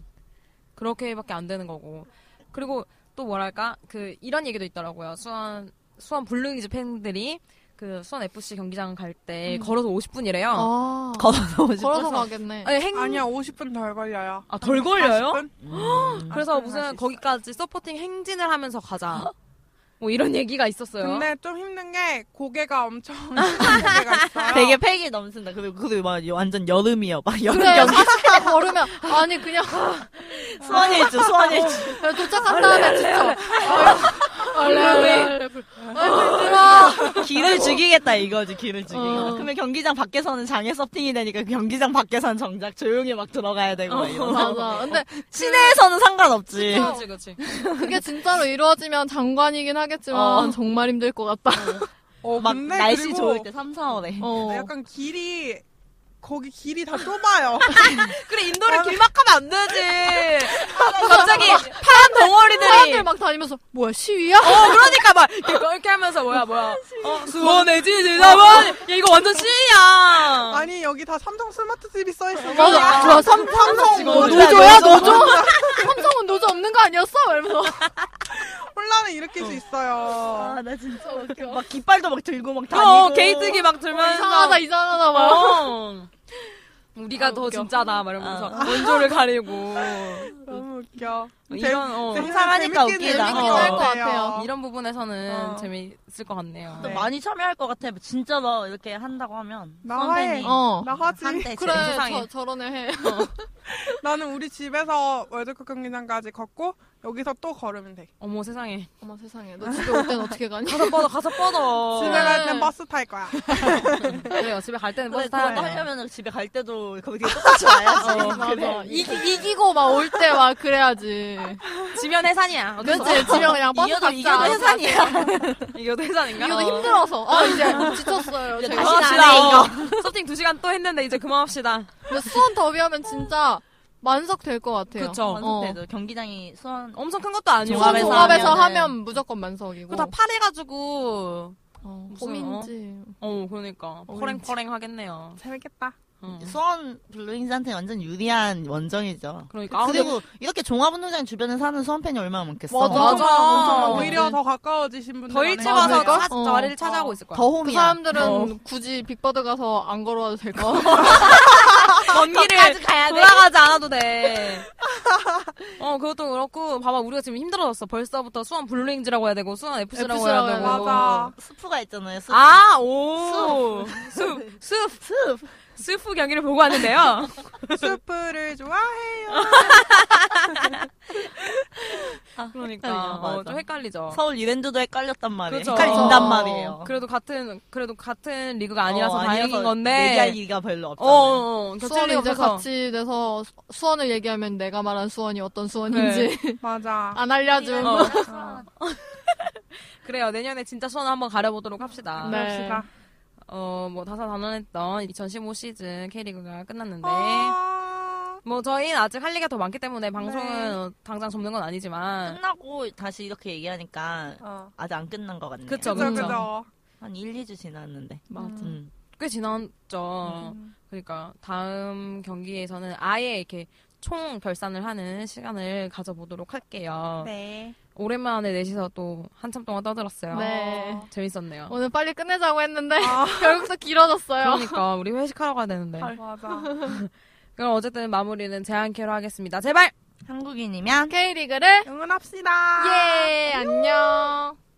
S3: 그렇게밖에 안 되는 거고. 그리고 또 뭐랄까 그 이런 얘기도 있더라고요. 수원 수원 블루윙즈 팬들이 그 수원 FC 경기장 갈때
S4: 음.
S3: 걸어서 50분이래요.
S4: 아,
S6: 걸어서 오고 싶어서.
S4: 걸어서 가겠네.
S3: 아니, 행...
S5: 아니야 50분 덜 걸려요.
S3: 아, 덜 걸려요?
S5: 40분?
S6: 음.
S3: 그래서
S5: 할수
S3: 무슨. 거기까지 서포팅 행진을 하면서 가자. 뭐 이런 얘기가 있었어요.
S5: 근데 좀 힘든 게 고개가 엄청 고개가 있어요.
S6: 되게 팩이 넘친다. 그리고 그리고 막 완전 여름이요. 막 여름
S4: 그래,
S6: 경기
S4: 40분 걸으면, 아니, 그냥,
S6: 수원일주 수원일주.
S4: 도착한 다음에 진짜. 알레, 알레, 알레. 아이고, 힘들어.
S6: 길을 죽이겠다 이거지 길을 죽이겠다.
S4: 어.
S6: 그러면 경기장 밖에서는 장애 서핑이 되니까 그 경기장 밖에서는 정작 조용히 막 들어가야 되고 막 이러면서.
S4: 맞아. 근데
S6: 시내에서는 상관없지.
S3: 그렇지, 그렇지.
S4: 그게 진짜로 이루어지면 장관이긴 하겠 지만
S6: 어.
S4: 정말 힘들 것 같다.
S5: 어,
S6: 막
S5: 근데
S6: 날씨
S5: 그리고
S6: 좋을 때 3, 4월에.
S4: 어.
S5: 약간 길이 거기 길이 다 좁아요.
S3: 그래, 인도를 길막하면 안 되지. 갑자기 파란 덩어리들이.
S4: 사람들 막 다니면서 뭐야 시위야?
S3: 어, 그러니까 막 이렇게, 하면서 뭐야, 뭐야. 어, 수원의 지지자만. 야, 이거 완전 시위야.
S5: 아니 여기 다 삼성 스마트 TV 써 있어.
S4: 맞아. 삼, 삼성 뭐. 노조야 노조? 삼성은 노조 없는 거 아니었어? 이러면서
S5: 혼란을 일으킬 수 있어요.
S6: 아 나 진짜 웃겨. 막 깃발도 막 들고 막 다니고.
S3: 어, 게이트기 막 들면서.
S4: 이상하다 이상하다 막.
S3: 어. 우리가
S4: 아,
S3: 더
S4: 웃겨.
S3: 진짜다, 막 이러면서.
S6: 아.
S3: 원조를 가리고.
S5: 너무 웃겨.
S3: 이런, 어.
S5: 재밌긴
S6: 웃기다.
S5: 재밌긴
S6: 어.
S4: 할것 같아요.
S3: 이런 부분에서는
S5: 어.
S3: 재미있을 것 같네요.
S6: 또
S5: 네.
S6: 많이 참여할 것 같아. 진짜 막 이렇게 한다고 하면.
S5: 나
S6: 수원팬이
S5: 해.
S4: 어.
S5: 나 하지.
S4: 그래
S3: 세상에.
S4: 저, 저런 애 해.
S5: 나는 우리 집에서 월드컵 경기장까지 걷고 여기서 또 걸으면 돼.
S3: 어머 세상에.
S4: 어머 세상에 너 집에 올 땐 어떻게 가니?
S3: 가서 뻗어, 가서 뻗어.
S5: 집에 갈 땐 버스 탈 거야.
S3: 그래요. 집에 갈 때는 버스 타야 돼.
S6: 하려면 집에 갈 때도 거기 똑같이 와야지.
S4: 어, 맞아. 이기, 이기고 막 올 때 막 그래야지.
S3: 지면 해산이야.
S4: 그렇지 집에 그냥 버스
S6: 이겨도 이겨도 해산이야.
S3: 이겨도 해산인가?
S4: 이거도
S3: 어.
S4: 힘들어서. 아 이제 지쳤어요.
S6: 이제. 다시
S3: 그만합시다.
S6: 안 해,
S3: 어. 서팅 2시간 또 했는데 이제 그만합시다.
S4: 수원 더비 하면 진짜 만석 될 것 같아요.
S3: 그쵸.
S6: 완성돼도 경기장이 수원
S3: 엄청 큰 것도 아니고.
S4: 수원
S6: 종합에서
S4: 종합에서
S6: 하면은-
S4: 하면 무조건 만석이고.
S3: 그거 다 파래가지고.
S4: 어,
S3: 무슨,
S4: 봄인지.
S3: 어, 그러니까.
S4: 어린지.
S3: 퍼랭퍼랭 하겠네요.
S5: 재밌겠다.
S3: 어.
S6: 수원 블루잉즈한테 완전 유리한 원정이죠.
S3: 그러니까. 아,
S6: 그리고 이렇게 종합운동장 주변에 사는 수원 팬이 얼마나 많겠어.
S4: 맞아.
S3: 맞아.
S5: 오히려. 더 가까워지신 분들
S3: 더 일찍. 와서
S4: 그러니까?
S3: 차,
S4: 어.
S3: 자리를 차지하고 있을 거야.
S4: 더그
S6: 홈이야.
S4: 사람들은
S3: 어.
S4: 굳이 빅버드 가서 안 걸어와도 될 거.
S3: 먼 길을
S6: 가야
S3: 돌아가지 않아도 돼. 어, 그것도 그렇고, 봐봐, 우리가 지금 힘들어졌어. 벌써부터 수원 블루윙즈라고 해야 되고, 수원 FC라고 해야
S4: FC라고 해야
S3: 되고.
S5: 맞아.
S6: 스프가 있잖아요. 스프.
S3: 아, 오! 숲, 숲,
S6: 숲.
S3: 스프 경기를 보고 왔는데요.
S5: 스프를 좋아해요.
S3: 그러니까,
S6: 헷갈려,
S3: 어. 좀 헷갈리죠.
S6: 서울 이랜드도 헷갈렸단 말이에요.
S3: 그쵸.
S6: 헷갈린단
S3: 어.
S6: 말이에요.
S3: 그래도 같은, 그래도 같은 리그가 아니라서
S6: 어,
S3: 다행인 건데.
S6: 얘기하기가 별로
S3: 어,
S6: 없잖아요.
S3: 어, 어.
S4: 수원이
S3: 리
S4: 이제
S3: 없어서.
S4: 같이 돼서 수- 수원을 얘기하면 내가 말한 수원이 어떤 수원인지
S5: 맞아.
S4: 안 알려줌.
S3: 어.
S5: 어.
S3: 그래요. 내년에 진짜 수원 한번 가려보도록 합시다.
S4: 네.
S5: 그럽시다.
S3: 어, 뭐, 다사다난했던 2015 시즌 K리그가 끝났는데.
S5: 아,
S3: 뭐, 저희는 아직 할 얘기가 더 많기 때문에 방송은
S5: 네.
S3: 어, 당장 접는 건 아니지만.
S6: 끝나고 다시 이렇게 얘기하니까
S5: 어.
S6: 아직 안 끝난 것 같네요.
S3: 그쵸, 그쵸.
S5: 그죠.
S6: 한 1, 2주 지났는데.
S3: 맞아.
S6: 음.
S3: 꽤 지났죠.
S5: 음.
S3: 그러니까 다음 경기에서는 아예 이렇게 총 결산을 하는 시간을 가져보도록 할게요.
S5: 네.
S3: 오랜만에 넷이서 또 한참 동안 떠들었어요.
S4: 네.
S3: 재밌었네요.
S4: 오늘 빨리 끝내자고 했는데
S5: 아.
S4: 결국 또 길어졌어요.
S3: 그러니까 우리 회식하러 가야 되는데.
S5: 맞아.
S3: 그럼 어쨌든 마무리는 제한캐로 하겠습니다. 제발!
S6: 한국인이면
S4: K리그를
S5: 응원합시다.
S4: 예 안녕.